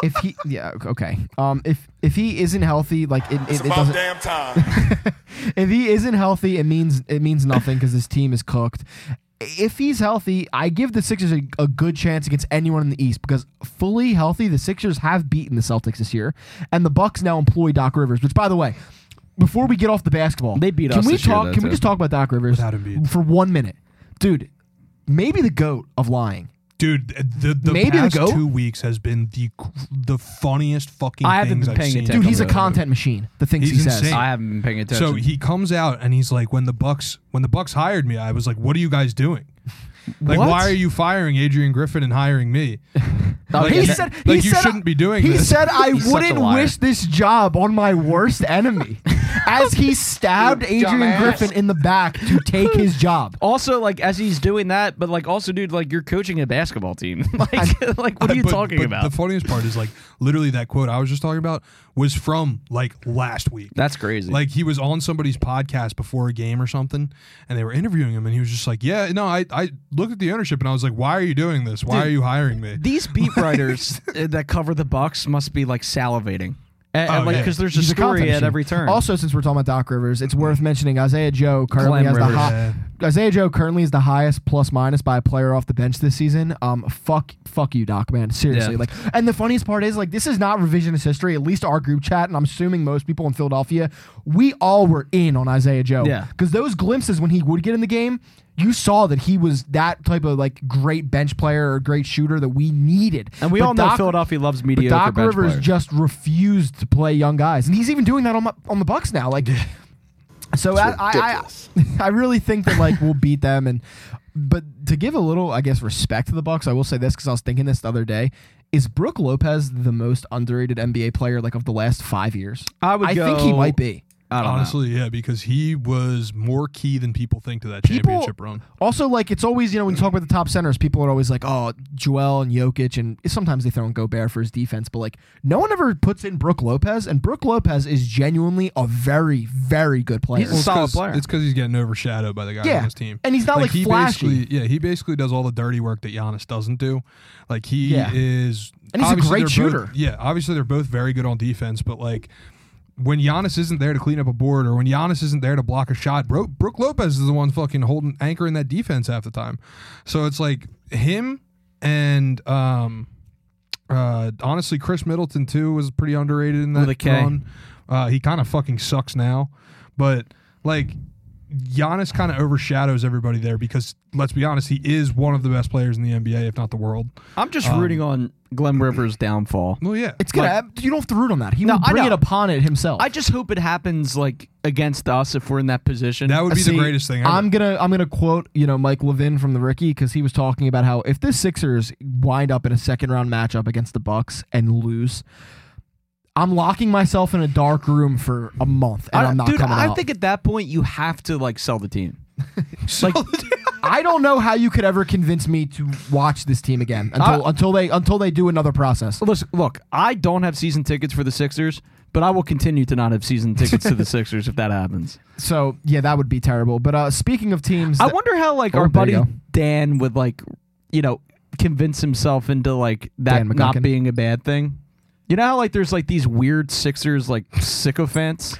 if he, yeah, okay, um, if if he isn't healthy, like it, it, it doesn't. damn time. if he isn't healthy, it means it means nothing because this team is cooked. If he's healthy, I give the Sixers a, a good chance against anyone in the East because fully healthy, the Sixers have beaten the Celtics this year, and the Bucks now employ Doc Rivers. Which, by the way, before we get off the basketball, They beat can us we this year, talk? though, can we just talk about Doc Rivers for one minute, dude? Maybe the goat of lying. Dude, the the Maybe the past GOAT? two weeks has been the the funniest fucking I haven't things been I've paying seen. attention. Dude, he's a content machine. The things He's he says. insane. I haven't been paying attention. So he comes out and he's like, when the Bucks when the Bucks hired me, I was like, what are you guys doing? Like, What? why are you firing Adrian Griffin and hiring me? Like, he you- said, like he you said- shouldn't be doing He this. said, "I He's wouldn't wish this job on my worst enemy." As he stabbed Adrian dumbass. Griffin in the back to take his job. also, like as he's doing that, but like also, dude, like you're coaching a basketball team. like, like what are you But- talking but about? The funniest part is like literally that quote I was just talking about was from like last week. That's crazy. Like he was on somebody's podcast before a game or something, and they were interviewing him, and he was just like, "Yeah, no, I, I looked at the ownership, and I was like, why are you doing this? Why Dude, are you hiring me?" these beat writers that cover the Bucks must be like salivating, and, Oh, and, like yeah. because there's a He's story content at machine. every turn. Also, since we're talking about Doc Rivers, it's worth mentioning Isaiah Joe currently Clem has the Rivers. high, Isaiah Joe currently is the highest plus minus by a player off the bench this season. Um, fuck, fuck you, Doc, man. Seriously, Yeah. like, and the funniest part is like this is not revisionist history. At least our group chat, and I'm assuming most people in Philadelphia, we all were in on Isaiah Joe. Yeah. because those glimpses when he would get in the game. You saw that he was that type of like great bench player or great shooter that we needed, and we But all know Doc- Philadelphia loves but mediocre Doc bench Rivers players. just refused to play young guys, and he's even doing that on my, on the Bucks now. Like, so I, I. I I really think that like we'll beat them, and but to give a little, I guess, respect to the Bucks, I will say this because I was thinking this the other day: is Brook Lopez the most underrated NBA player like of the last five years? I would I think he might be. I don't know. Honestly, yeah, because he was more key than people think to that People- championship run. Also, like it's always you know when you talk about the top centers, people are always like, oh, Joel and Jokic, and sometimes they throw in Gobert for his defense, but like no one ever puts in Brook Lopez, and Brook Lopez is genuinely a very, very good player. He's a solid 'cause- player. It's because he's getting overshadowed by the guy Yeah, on his team. and he's not like, he flashy. basically, yeah, he basically does all the dirty work that Giannis doesn't do. Like he Yeah. is, And he's a great shooter. Both, yeah, obviously they're both very good on defense, but like when Giannis isn't there to clean up a board or when Giannis isn't there to block a shot, Bro- Brook Lopez is the one fucking holding anchor in that defense half the time. So it's like him and um uh honestly Khris Middleton too was pretty underrated in that With a K. run. Uh, he kind of fucking sucks now, but like Giannis kind of overshadows everybody there because let's be honest, he is one of the best players in the NBA, if not the world. I'm just Um, rooting on Glenn Rivers' downfall. Well, yeah, It's gonna. Like- you don't have to root on that. He No, will I bring know. it upon it himself. I just hope it happens like against us if we're in that position. that would be See, the greatest thing. Ever. I'm gonna I'm gonna quote you know Mike Levin from the Ricky because he was talking about how if the Sixers wind up in a second round matchup against the Bucks and lose, I'm locking myself in a dark room for a month and I, I'm not coming out. dude, coming I out. think at that point you have to like sell the team. like I don't know how you could ever convince me to watch this team again until I- until they until they do another process. listen, look, I don't have season tickets for the Sixers, but I will continue to not have season tickets to the Sixers if that happens. So yeah, that would be terrible. But uh, speaking of teams, I wonder how like Oh, our buddy. Dan would like, you know, convince himself into like that not being a bad thing. You know how like there's like these weird Sixers like sycophants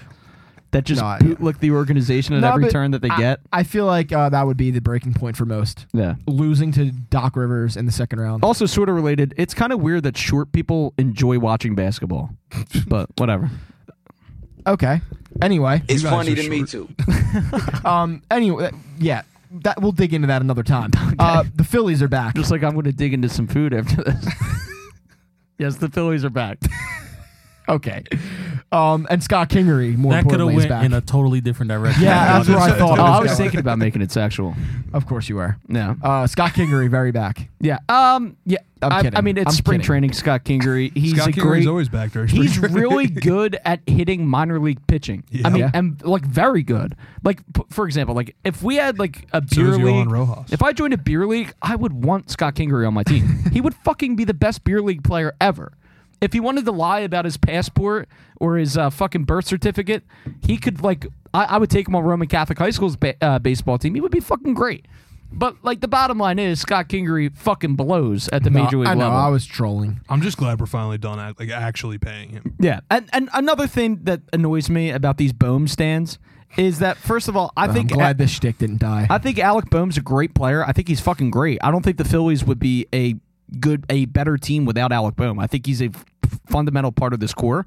that just No, I- bootlick the organization at No, every but turn that they I, get. I feel like uh, that would be the breaking point for most. Yeah. Losing to Doc Rivers in the second round. Also, sort of related, it's kind of weird that short people enjoy watching basketball, but whatever. Okay. Anyway, It's guys funny are to me too. um. Anyway, yeah. That we'll dig into that another time. Uh, the Phillies are back. Just like I'm going to dig into some food after this. Yes, the Phillies are back. Okay. Um. And Scott Kingery, more that could have importantly, is went back. in a totally different direction. Yeah, that's where I thought. Oh, I was was thinking about making it sexual. Of course you were. Yeah. Uh, Scott Kingery, very back. Yeah. Um. Yeah. I'm I, kidding. I mean, it's I'm spring kidding. training. Scott Kingery. He's Scott a Kingery's great. always back during He's spring really good at hitting minor league pitching. Yeah. I mean, Yeah. and like very good. Like p- for example, like if we had like a So beer is league, Johan Rojas. if I joined a beer league, I would want Scott Kingery on my team. he would fucking be the best beer league player ever. If he wanted to lie about his passport or his uh, fucking birth certificate, he could like. I, I would take him on Roman Catholic High School's ba- uh, baseball team. He would be fucking great. But like the bottom line is, Scott Kingery fucking blows at the No, major league I know. level. I was trolling. I'm just glad we're finally done act, like actually paying him. Yeah, and and another thing that annoys me about these Bohm stands is that first of all, I think I'm think glad this shtick didn't die. I think Alec Bohm's a great player. I think he's fucking great. I don't think the Phillies would be a good, a better team without Alec Bohm. I think he's a f- fundamental part of this core.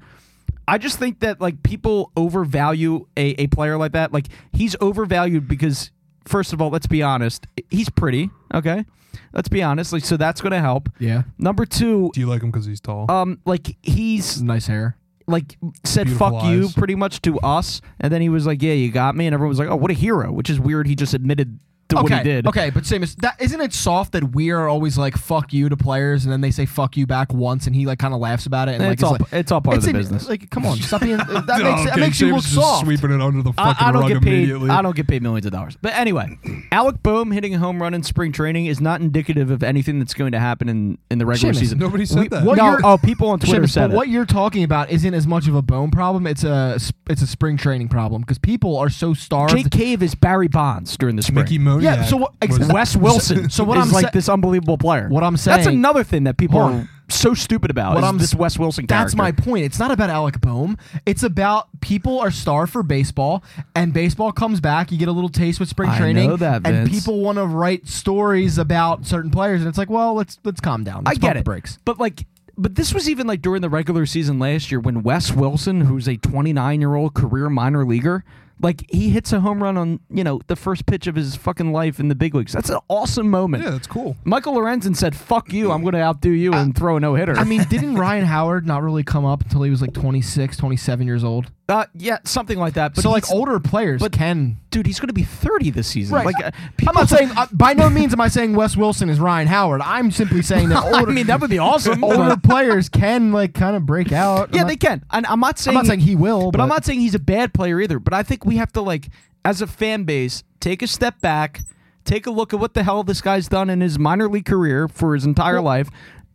I just think that like people overvalue a, a player like that. Like he's overvalued because first of all, let's be honest, he's pretty. Okay, let's be honest. Like so that's going to help. yeah, Number two, Do you like him because he's tall? um, like he's nice hair. like said Beautiful fuck you eyes. pretty much to us, and then he was like, yeah, you got me, and everyone was like, oh, what a hero, which is weird. He just admitted to okay, what he did. okay, but Seamus, that isn't it soft that we are always like "fuck you" to players, and then they say "fuck you" back once, and he like kind of laughs about it, and like it's all like, it's all part of the in- business. Like, come on, stop being. That makes, that Okay, makes you look soft. Sweeping it under the fucking I, I don't rug get paid. immediately. I don't get paid millions of dollars. But anyway, Alec Bohm hitting a home run in spring training is not indicative of anything that's going to happen in, in the regular Seamus, season. Nobody said We- that. What no, you're- oh, people on Twitter Seamus, said but it. what you're talking about isn't as much of a bone problem. It's a it's a spring training problem because people are so starved. Jake Cave is Barry Bonds during the spring. Mickey Oh, Moniak. Yeah, so what- ex- was- Wes Wilson. So what is I'm like sa- this unbelievable player. What I'm saying. That's another thing that people are so stupid about. What is I'm this Wes Wilson That's my point. It's not about Alec Bohm. It's about people are starved for baseball, and baseball comes back. You get a little taste with spring I training, know that, and Vince. people want to write stories about certain players, and it's like, well, let's let's calm down. I Let's get it. Breaks. But like, but this was even like during the regular season last year when Wes Wilson, who's a 29 year old career minor leaguer, like he hits a home run on you know the first pitch of his fucking life in the big leagues. That's an awesome moment. Yeah, that's cool. Michael Lorenzen said, "Fuck you! I'm going to outdo you and throw a no hitter." I mean, didn't Ryan Howard not really come up until he was like 26, 27 years old? Uh, yeah, something like that. But so like older players but- can. dude, he's going to be 30 this season. Right. Like, uh, I'm not saying uh, by no means am I saying Wes Wilson is Ryan Howard. I'm simply saying that Older, I mean, that would be awesome. older players can like kind of break out. yeah, I'm they can. And I'm not I'm saying not saying he will, but I'm not saying he's a bad player either. But I think we have to like, as a fan base, take a step back, take a look at what the hell this guy's done in his minor league career for his entire Well- life,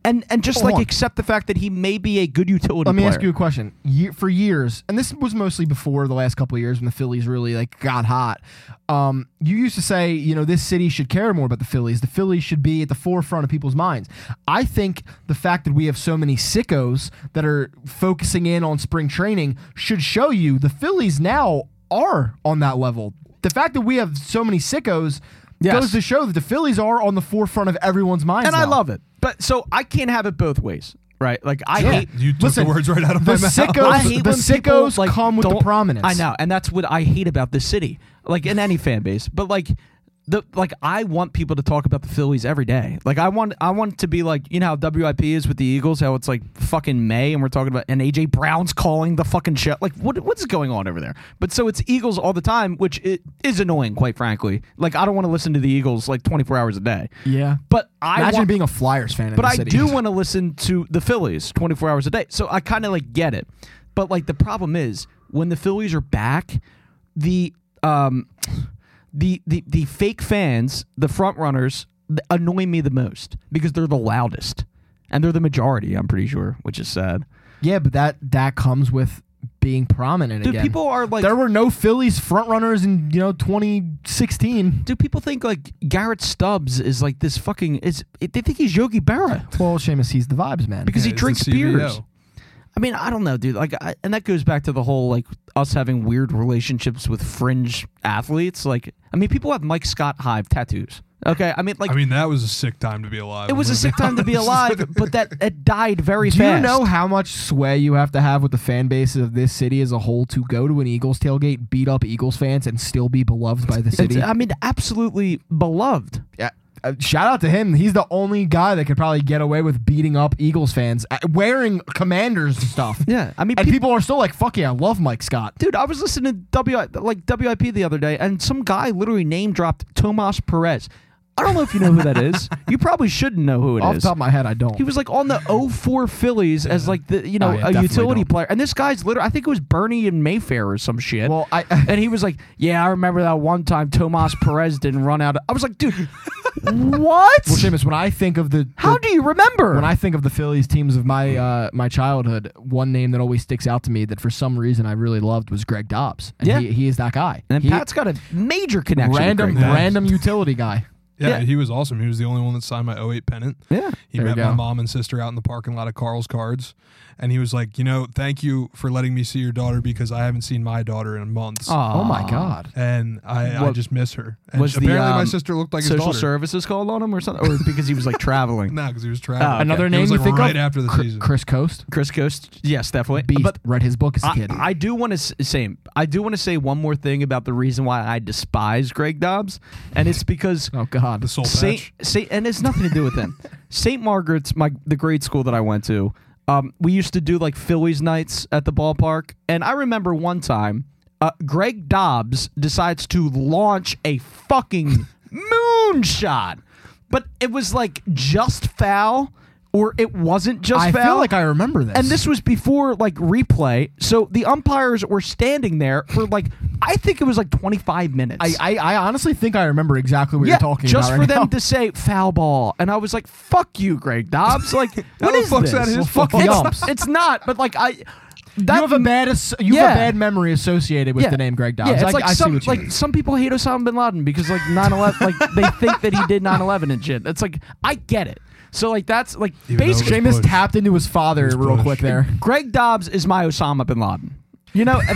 and and just Hold like on. accept the fact that he may be a good utility Let me player. ask you a question. Ye- for years, and this was mostly before the last couple of years when the Phillies really like got hot. Um, you used to say, you know, this city should care more about the Phillies. The Phillies should be at the forefront of people's minds. I think the fact that we have so many sickos that are focusing in on spring training should show you the Phillies now are on that level. The fact that we have so many sickos Yes. goes to show that the Phillies are on the forefront of everyone's minds. and I love it. But so I can't have it both ways, right? Like I Yeah. hate. You took Listen, the words right out of the my mouth. sickos- I hate the when people, sickos like, come with the prominence. I know, and that's what I hate about this city, like in any fan base. But like the like, I want people to talk about the Phillies every day. Like I want, I want it to be like you know how WIP is with the Eagles, how it's like fucking May, and we're talking about and AJ Brown's calling the fucking shit. Like what what's going on over there? But so it's Eagles all the time, which it is annoying, quite frankly. Like I don't want to listen to the Eagles like twenty four hours a day. Yeah. But I Imagine want, being a Flyers fan. But I city. do want to listen to the Phillies 24 hours a day. So I kind of like get it. But like the problem is when the Phillies are back, the um the the the fake fans, the front runners annoy me the most because they're the loudest. And they're the majority, I'm pretty sure, which is sad. Yeah, but that that comes with being prominent Dude, again. people are like there were no Phillies front runners in you know 2016. Do people think like Garrett Stubbs is like this fucking is they think he's Yogi Berra Well, Seamus, he's the vibes man. because Yeah, he drinks the CBO. beers. I mean, I don't know, dude. Like, I, and that goes back to the whole like us having weird relationships with fringe athletes. Like, I mean, people have Mike Scott Hive tattoos. Okay, I mean, like, I mean, that was a sick time to be alive. it was a I'm sick time to be alive, but that it died very do fast. Do you know how much sway you have to have with the fan base of this city as a whole to go to an Eagles tailgate, beat up Eagles fans, and still be beloved by the It's, city? I mean, absolutely beloved. Yeah. Uh, shout out to him. He's the only guy that could probably get away with beating up Eagles fans uh, wearing Commanders stuff. Yeah, I mean, And peop- people are still like, "Fuck yeah, I love Mike Scott." dude, I was listening to W like WIP the other day, and some guy literally name dropped Tomas Perez. I don't know if you know who that is. You probably shouldn't know who it is. Off the top of my head, I don't. He was like on the 04 Phillies as like the you know Oh, a definitely utility don't. player, and this guy's literally I think it was Bernie and Mayfair or some shit. well, I and he was like, "Yeah, I remember that one time Tomas Perez didn't run out." I was like, "Dude, what? Well, Seamus, when I think of the, How the- do you remember?" when I think of the Phillies teams of my uh, my childhood, one name that always sticks out to me that for some reason I really loved was Greg Dobbs. And Yeah. he, he is that guy. and He- Pat's got a major connection. random with Greg Dobbs. random utility guy. Yeah, Yeah. he was awesome. He was the only one that signed my 08 pennant. Yeah. He There met my mom and sister out in the parking lot of Carl's Cards, and he was like, you know, thank you for letting me see your daughter because I haven't seen my daughter in months, Oh my god. and I, I just miss her. And was sh- the, apparently my um, sister looked like his Social daughter. services called on him or something, or because he was like traveling. No, because he was traveling. Oh, okay. Another It name was you think right of? after the Cr- season. Chris Coste. Chris Coste, yes, definitely. Beast. But read his book as a I, kid. I do want to say I do want to say one more thing about the reason why I despise Greg Dobbs, and it's because oh god. the soul Saint, patch. Saint, and it's nothing to do with him. St. Margaret's, my the grade school that I went to. Um, we used to do like Phillies nights at the ballpark, and I remember one time, uh, Greg Dobbs decides to launch a fucking moonshot, but it was like just foul, or it wasn't just I foul. feel like I remember this. And this was before like replay, so the umpires were standing there for like I think it was like 25 minutes. I, I, I honestly think I remember exactly what yeah, you're talking just about. Just for right them now. to say foul ball, and I was like, "Fuck you, Greg Dobbs!" Like, what the fuck's this? that his fuck it's, it's not, but like I, that, you have a bad you have a bad memory associated with Yeah. the name Greg Dobbs. Yeah, it's I, like I see some like mean. some people hate Osama bin Laden because like 9/11, like they think that he did 9/11 and shit. It's like I get it. So like that's like Even though it was basically Seamus tapped into his father real quick there. Greg Dobbs is my Osama bin Laden. You know,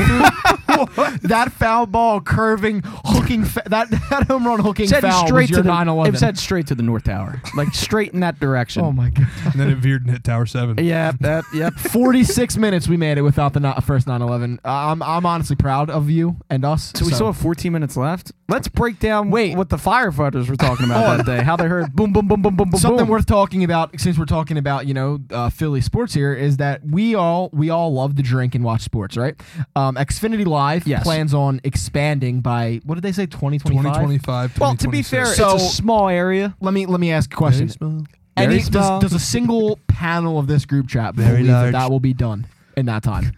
that foul ball curving, hooking, fa- that that home run hooking it's heading foul straight was your to the 9/11. it was headed straight to the North Tower, like straight in that direction. oh my god! and then it veered and hit Tower Seven. Yeah, that yep. 46 minutes we made it without the no- first 9/11. Uh, I'm I'm honestly proud of you and us. So we still have 14 minutes left. Let's break down Wait. what the firefighters were talking about that day. How they heard boom, boom, boom, boom, boom, boom. something boom. worth talking about since we're talking about you know uh, Philly sports here is that we all we all love to drink and watch sports, right? Um, Xfinity Live Yes. plans on expanding by what did they say 2025? 2025. Well, to be fair, 2026. So- it's a small area. Let me let me ask a question. Very Any, small. does, does a single panel of this group chat Very believe that large. that will be done in that time?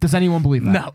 Does anyone believe that? No.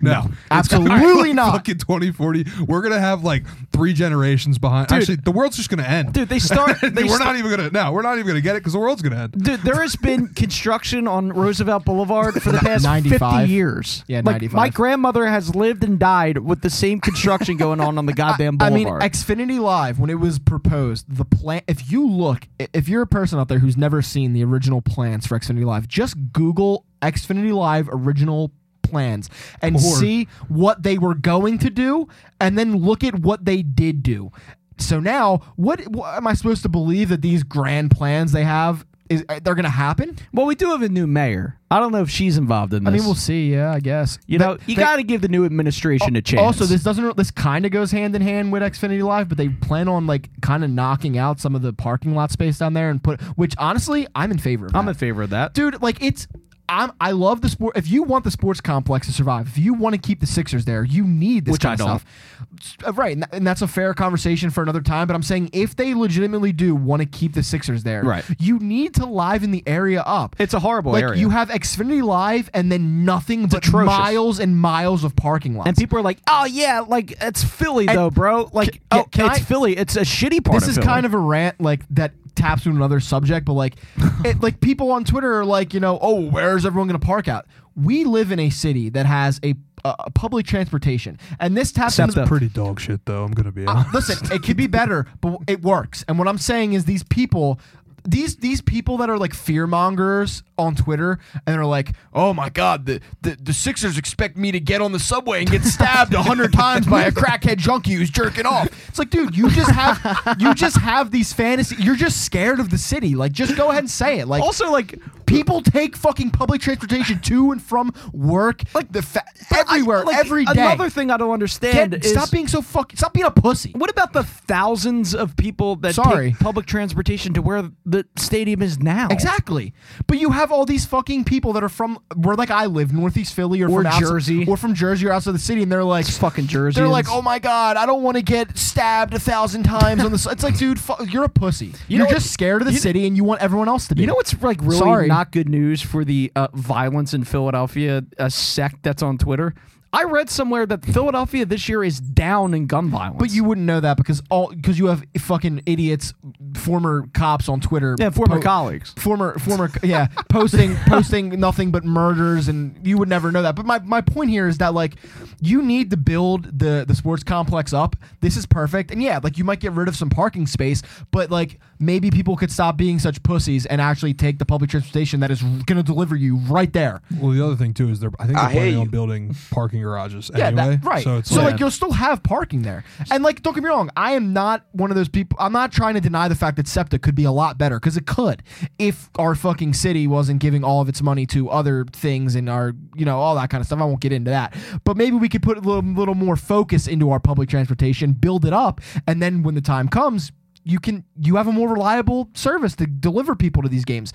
no, absolutely not. Fucking 2040. We're gonna have like three generations behind. Dude. Actually, the world's just gonna end. Dude, they start. They we're sta- not even gonna. No, we're not even gonna get it because the world's gonna end. Dude, there has been construction on Roosevelt Boulevard for the past 95. 50 years. Yeah, like, 95. My grandmother has lived and died with the same construction going on on the goddamn boulevard. I mean. Xfinity Live when it was proposed, the plan. If you look, if you're a person out there who's never seen the original plans for Xfinity Live, just Google Xfinity Live original plans and Or- see what they were going to do, and then look at what they did do. So now, what, what am I supposed to believe that these grand plans they have is uh, they're going to happen? well, we do have a new mayor. I don't know if she's involved in this. I mean, we'll see. Yeah, I guess. you They- know, you got to give the new administration a chance. Also, this doesn't. This kind of goes hand in hand with Xfinity Live, but they plan on like kind of knocking out some of the parking lot space down there and put. Which honestly, I'm in favor of. I'm that. in favor of that. dude. Like it's. I'm. I love the sport. If you want the sports complex to survive, if you want to keep the Sixers there, you need this Which kind I of don't. stuff. Right, and that's a fair conversation for another time. But I'm saying if they legitimately do want to keep the Sixers there, Right. you need to liven the area up. It's a horrible like area. you have Xfinity Live and then nothing but atrocious. miles and miles of parking lots. and people are like, "Oh yeah, like it's Philly And though, bro. Like, ca- oh, can it's I- Philly. It's a shitty part this is Philly. kind of a rant like that taps into another subject, but like, it, like people on Twitter are like, you know, oh, where's everyone going to park out? We live in a city that has a, public transportation, and this taps Except into the- Pretty dog shit though. I'm gonna be uh, honest. listen, it could be better, but it works. And what I'm saying is these people. These these people that are like fear mongers on Twitter and they're like, oh my god, the, the the Sixers expect me to get on the subway and get stabbed a hundred times by a crackhead junkie who's jerking off. It's like, dude, you just have you just have these fantasy. You're just scared of the city. Like, just go ahead and say it. Like, also like people take fucking public transportation to and from work, like the fa- everywhere, I- like, every day. Another thing I don't understand Get- is stop being so fucking. Stop being a pussy. What about the thousands of people that Sorry. take public transportation to where the stadium is now? Exactly. But you have all these fucking people that are from where like I live, Northeast Philly or, Or from Jersey. or from Jersey or outside the city, and they're like It's fucking Jersey. They're like, oh my god, I don't want to get stabbed a thousand times on the. s-" It's like, dude, fu- you're a pussy. You You are know just what- scared of the you- city, and you want everyone else to be. You know what's like really Sorry. not good news for the uh, violence in Philadelphia a sect that's on Twitter? I read somewhere that Philadelphia this year is down in gun violence. But you wouldn't know that because all because you have fucking idiots, former cops on Twitter, yeah, former po- colleagues. former former yeah posting posting nothing but murders and you would never know that but my, my point here is that like you need to build the the sports complex up this is perfect and yeah like you might get rid of some parking space but like maybe people could stop being such pussies and actually take the public transportation that is going to deliver you right there Well, the other thing too is they're I think they're I planning on building parking garages yeah, anyway. that, right. So it's so like, like you'll still have parking there, and like don't get me wrong, I am not one of those people. I'm not trying to deny the fact that SEPTA could be a lot better because it could if our fucking city wasn't giving all of its money to other things and our you know all that kind of stuff. I won't get into that, but maybe we could put a little, little more focus into our public transportation, build it up, and then when the time comes. You can you have a more reliable service to deliver people to these games.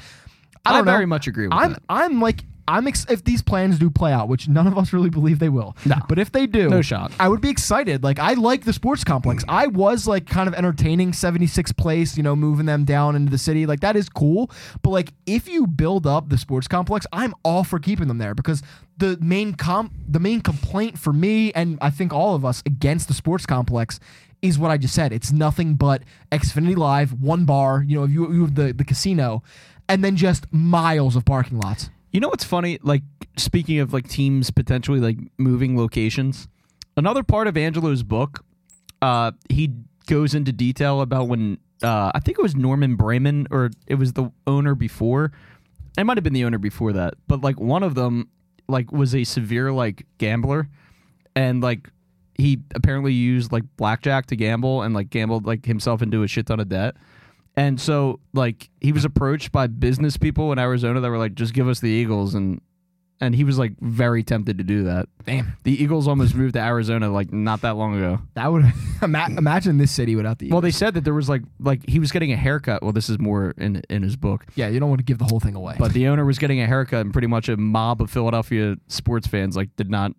I I, don't know. very much agree with I'm that. I'm like I'm ex- if these plans do play out, which none of us really believe they will. No. But if they do, No shot. I would be excited. Like I like the sports complex. Mm. I was like kind of entertaining 76 place, you know, moving them down into the city. Like that is cool. But like if you build up the sports complex, I'm all for keeping them there because the main com the main complaint for me and I think all of us against the sports complex is what I just said. It's nothing but Xfinity Live, one bar, you know, if you, you have the, the casino, and then just miles of parking lots. You know what's funny? Like speaking of like teams potentially like moving locations, another part of Angelo's book, uh, he goes into detail about when uh, I think it was Norman Braman or it was the owner before. It might have been the owner before that, but like one of them like was a severe like gambler, and like he apparently used like blackjack to gamble and like gambled like himself into a shit ton of debt. And so like he was approached by business people in Arizona that were like, just give us the Eagles and and he was like very tempted to do that. Damn. The Eagles almost moved to Arizona like not that long ago. That would imagine this city without the Well, they said that there was like like he was getting a haircut. Well, this is more in in his book. yeah, you don't want to give the whole thing away. But the owner was getting a haircut and pretty much a mob of Philadelphia sports fans like did not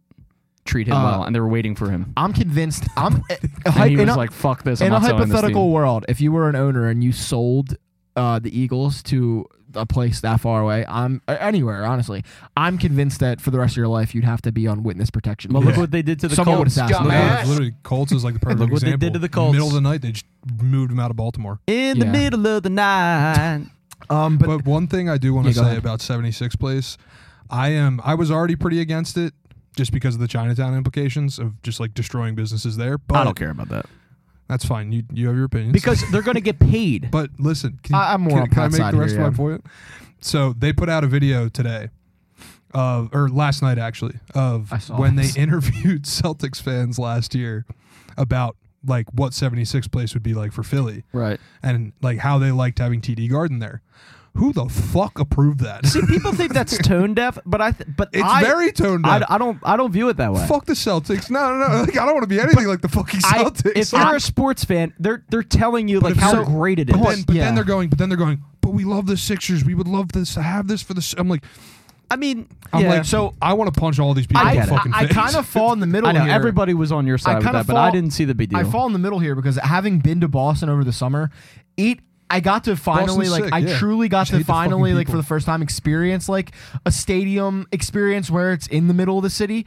treat him Uh, well and they were waiting for him. I'm convinced. I'm a, And he in was a, like, "Fuck this!" I'm in a not selling this team." hypothetical world. If you were an owner and you sold uh, the Eagles to a place that far away, I'm uh, anywhere. Honestly, I'm convinced that for the rest of your life you'd have to be on witness protection. Well, look Yeah. what they did to the Someone would Colts. assassinate Dumbass. him. Yeah, literally, Colts is like the perfect Look what they example. did to the Colts. Middle of the night, they just moved him out of Baltimore. In the Yeah. middle of the night. Um, but, But, one thing I do want to Yeah, go say ahead. about 76 Place, I am I was already pretty against it just because of the Chinatown implications of just like destroying businesses there. But I don't care about that That's fine. You you have your opinions. because they're going to get paid. But listen, can, I- I'm more can, on can I make the rest here, of my yeah. point? So they put out a video today, of or last night actually, of when this. they interviewed Celtics fans last year about like what 76 place would be like for Philly right. and like how they liked having TD Garden there. Who the fuck approved that? See, people think that's tone deaf, but I th- but it's I, very toned I. I don't I don't view it that way. Fuck the Celtics. No, no, no. Like, I don't want to be anything like the fucking I, Celtics. if you're a sports fan, they're they're telling you like if how so- great it is. but then, but Yeah. then they're going. But then they're going. But we love the Sixers. We would love this to have this for the. I'm like, I mean, I'm yeah. like, so I want to punch all these people I, in get the it. fucking I, face. kind of fall in the middle. I know here. everybody was on your side with kinda that, but I fall- didn't see the big deal. I fall in the middle here because having been to Boston over the summer, it I got to finally Boston's like sick, I yeah. truly got Just to hate the fucking finally like for people. the first time experience like a stadium experience where it's in the middle of the city.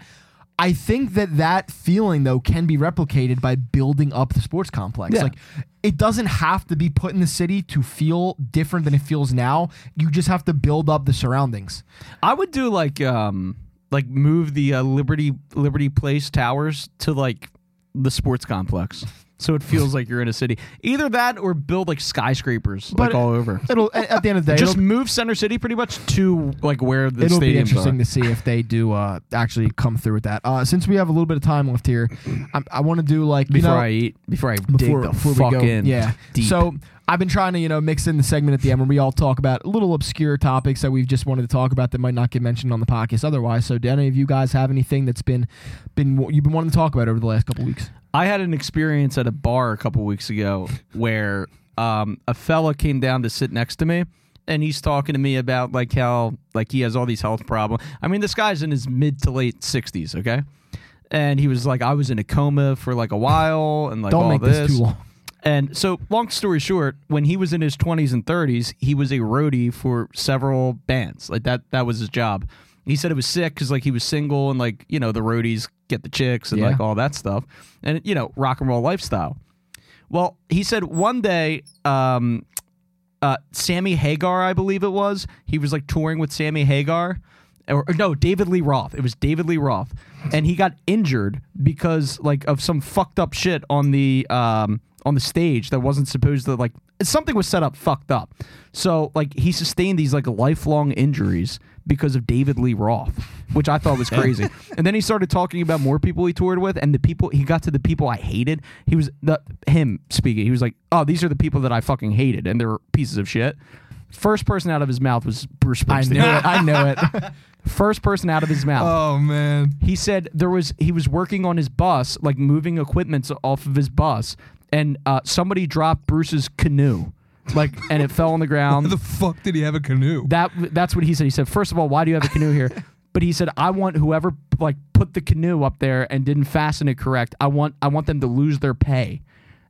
I think that that feeling though can be replicated by building up the sports complex. Yeah. Like it doesn't have to be put in the city to feel different than it feels now. You just have to build up the surroundings. I would do like um like move the uh, Liberty Liberty Place towers to like the sports complex. So it feels like you're in a city. Either that or build like skyscrapers like all over. It'll at the end of the day, Just it'll- move Center City pretty much to like where the It'll be stadiums interesting are. to see if they do uh, actually come through with that. Uh, since we have a little bit of time left here, I, I want to do like you before know, I eat, before I before, dig the before fuck we go, in. yeah. deep. So I've been trying to you know mix in the segment at the end where we all talk about little obscure topics that we've just wanted to talk about that might not get mentioned on the podcast otherwise. So do any of you guys have anything that's been been you've been wanting to talk about over the last couple weeks? I had an experience at a bar a couple weeks ago where um, a fella came down to sit next to me and he's talking to me about like how like he has all these health problems. I mean, this guy's in his mid to late 60s, okay? And he was like, I was in a coma for like a while and like Don't all make this. this too long. And so, long story short, when he was in his 20s and 30s, he was a roadie for several bands. Like that, that was his job. He said it was sick because like he was single and like you know the roadies get the chicks and Yeah. like all that stuff, and you know rock and roll lifestyle. Well, he said one day, um, uh, Sammy Hagar, I believe it was, he was like touring with Sammy Hagar, or, or no, David Lee Roth. It was David Lee Roth, and he got injured because like of some fucked up shit on the um on the stage that wasn't supposed to like something was set up fucked up. So like he sustained these like lifelong injuries because of David Lee Roth, which I thought was crazy. and then he started talking about more people he toured with, and the people he got to the people I hated. He was the him speaking. He was like, "Oh, these are the people that I fucking hated, and they're pieces of shit." First person out of his mouth was Bruce I Springsteen. knew it. I knew it. First person out of his mouth. Oh man. He said there was he was working on his bus, like moving equipment off of his bus, and uh, somebody dropped Bruce's canoe, like, and it fell on the Why ground. the fuck did he have a canoe? That that's what he said. He said, first of all, why do you have a canoe here? But he said, I want whoever like put the canoe up there and didn't fasten it correct. I want I want them to lose their pay.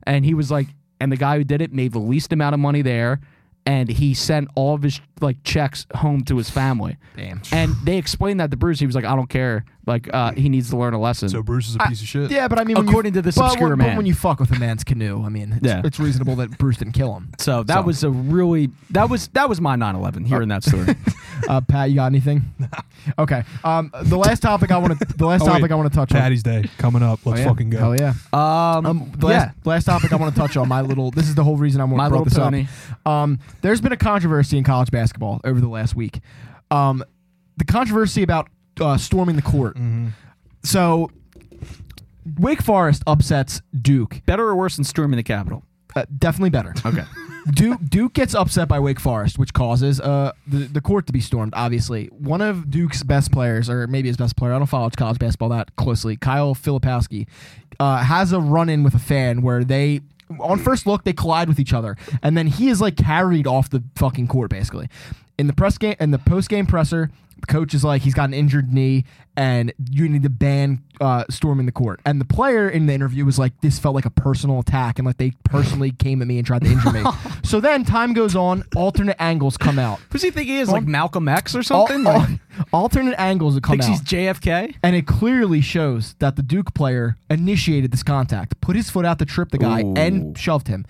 And he was like, and the guy who did it made the least amount of money there, and he sent all of his like checks home to his family. Damn. And they explained that to Bruce. He was like, I don't care. Like uh, he needs to learn a lesson. so Bruce is a piece of shit. Yeah, but I mean, when According you, to this but, obscure but man. when you fuck with a man's canoe, I mean, it's, Yeah. it's reasonable that Bruce didn't kill him. So that So- was a really that was that was my 9/11 hearing that story. Uh, Pat, you got anything? Okay. Um, the last topic I want to the last Oh, wait. topic I want to touch on. Patty's Day coming up. Let's Oh, yeah. fucking go. Hell yeah. Um, Um, the yeah, last, last topic I want to touch on my little. This is the whole reason I want my to brought little this pony. up. Um, there's been a controversy in college basketball over the last week. Um, the controversy about uh, storming the court. Mhm. So, Wake Forest upsets Duke. Better or worse than storming the Capitol? Uh, definitely better. Okay. Duke Duke gets upset by Wake Forest, which causes uh the, the court to be stormed. Obviously, one of Duke's best players, or maybe his best player, I don't follow college basketball that closely. Kyle Filipowski uh, has a run in with a fan where they. On first look, they collide with each other, and then he is like carried off the fucking court, basically. In the press game, in the post game presser, the coach is like, he's got an injured knee, and you need to ban uh, storming the court. And the player in the interview was like, this felt like a personal attack, and like they personally came at me and tried to injure me. so then time goes on, alternate angles come out. Who's he think he is? Like Malcolm X or something? al- Like, alternate angles that come thinks out. he's JFK? and it clearly shows that the Duke player initiated this contact, put his foot out to trip the guy, Ooh. and shoved him.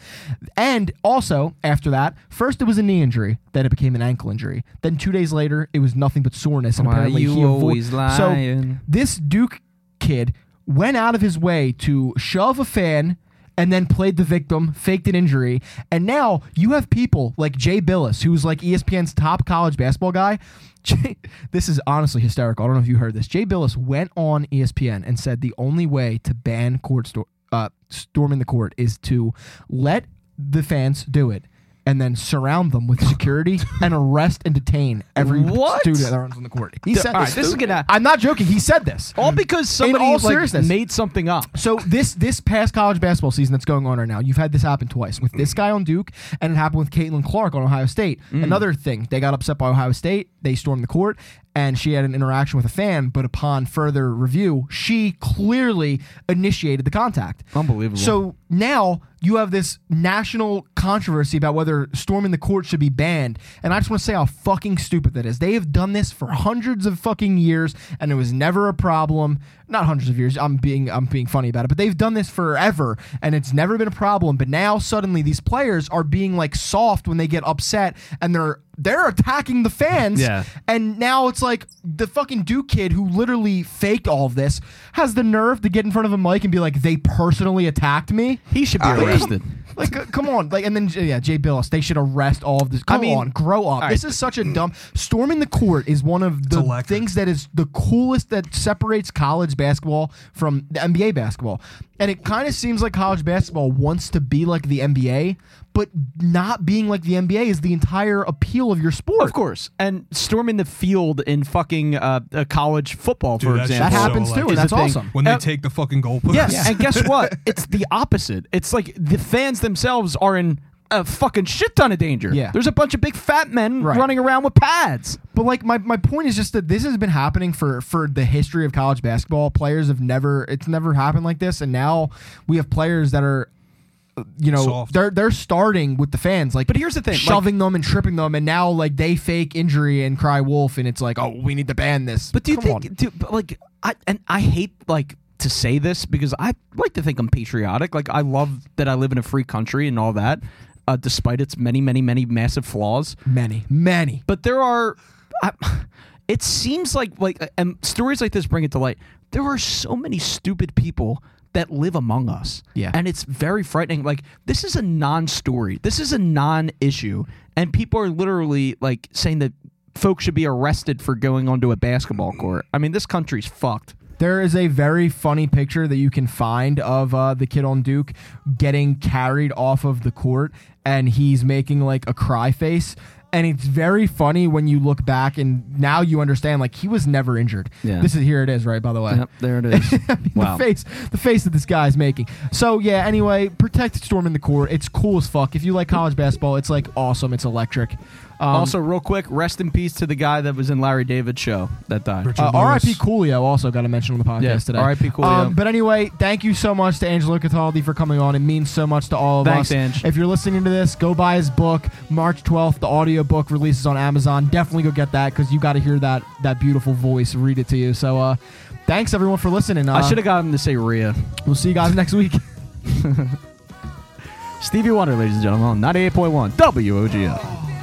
And also, after that, first it was a knee injury, then it became an ankle injury. Then two days later, it was nothing but soreness. And apparently he avo- So this Duke kid went out of his way to shove a fan and then played the victim, faked an injury, and now you have people like Jay Bilas, who's like ESPN's top college basketball guy. This is honestly hysterical. I don't know if you heard this. Jay Bilas went on ESPN and said the only way to ban court sto- uh, storming the court is to let the fans do it. And then surround them with security and arrest and detain every What? student that runs on the court. He said all right, this is gonna I'm not joking. He said this. all because somebody all like, seriousness. made something up. So this this past college basketball season that's going on right now, you've had this happen twice with this guy on Duke, and it happened with Caitlin Clark on Ohio State. Mm. Another thing, they got upset by Ohio State. They stormed the court, and she had an interaction with a fan. But upon further review, she clearly initiated the contact. Unbelievable. So now you have this national controversy about whether storming the court should be banned. And I just want to say how fucking stupid that is. They have done this for hundreds of fucking years and it was never a problem. Not hundreds of years. I'm being I'm being funny about it, but they've done this forever and it's never been a problem. But now suddenly these players are being like soft when they get upset and they're they're attacking the fans. Yeah. And now it's like the fucking Duke kid who literally faked all of this has the nerve to get in front of a mic and be like, they personally attacked me. he should be uh, arrested. Like, uh, come on. Like, and then, yeah, Jay Bilas, they should arrest all of this. Come mean- on, grow up. all This is such a dumb. Storming the court is one of the electric. things that is the coolest that separates college basketball from the NBA basketball. And it kind of seems like college basketball wants to be like the NBA, but not being like the NBA is the entire appeal of your sport. Of course. And storming the field in fucking uh, uh, college football, Dude, for that example. That So happens too, and that's awesome. When they Uh, take the fucking goalpost. Yes, and guess what? It's the opposite. It's like the fans themselves are in a fucking shit ton of danger. Yeah. There's a bunch of big fat men Right. running around with pads. But like my, my point is just that this has been happening for for the history of college basketball. Players have never it's never happened like this, and now we have players that are you know, Soft. they're they're starting with the fans, like But here's the thing, like- shoving them and tripping them, and now like they fake injury and cry wolf, and it's like, oh, we need to ban this. But do you Come think, do, like, I and I hate like to say this because I like to think I'm patriotic. Like I love that I live in a free country and all that, uh, despite its many, many, many massive flaws. many, many? But there are, I, it seems like like and stories like this bring it to light. There are so many stupid people that live among us. Yeah. and it's very frightening. Like this is a non-story. This is a non-issue, and people are literally like saying that folks should be arrested for going onto a basketball court. I mean, this country's fucked. There is a very funny picture that you can find of uh, the kid on Duke getting carried off of the court, and he's making like a cry face. And it's very funny when you look back, and now you understand like he was never injured. Yeah. This is here it is, right? By the way, Yep, there it is. wow. the face, the face that this guy's making. So yeah. Anyway, protect storm in the court. It's cool as fuck. If you like college basketball, it's like awesome. It's electric. Um, also, real quick, rest in peace to the guy that was in Larry David's show that died. Richard Uh, Lewis. R.I.P. Coolio also got to mention on the podcast Yeah, today. R.I.P. Coolio. Um, but anyway, thank you so much to Angelo Cataldi for coming on. It means so much to all of Thanks, us. Ange. If you're listening to this, go buy his book. March 12th, the audio book releases on Amazon. Definitely go get that because you got to hear that that beautiful voice read it to you. So, uh, thanks everyone for listening. Uh, I should have got him to say Rhea. We'll see you guys next week. Stevie Wonder, ladies and gentlemen, on 98.1 WOGL.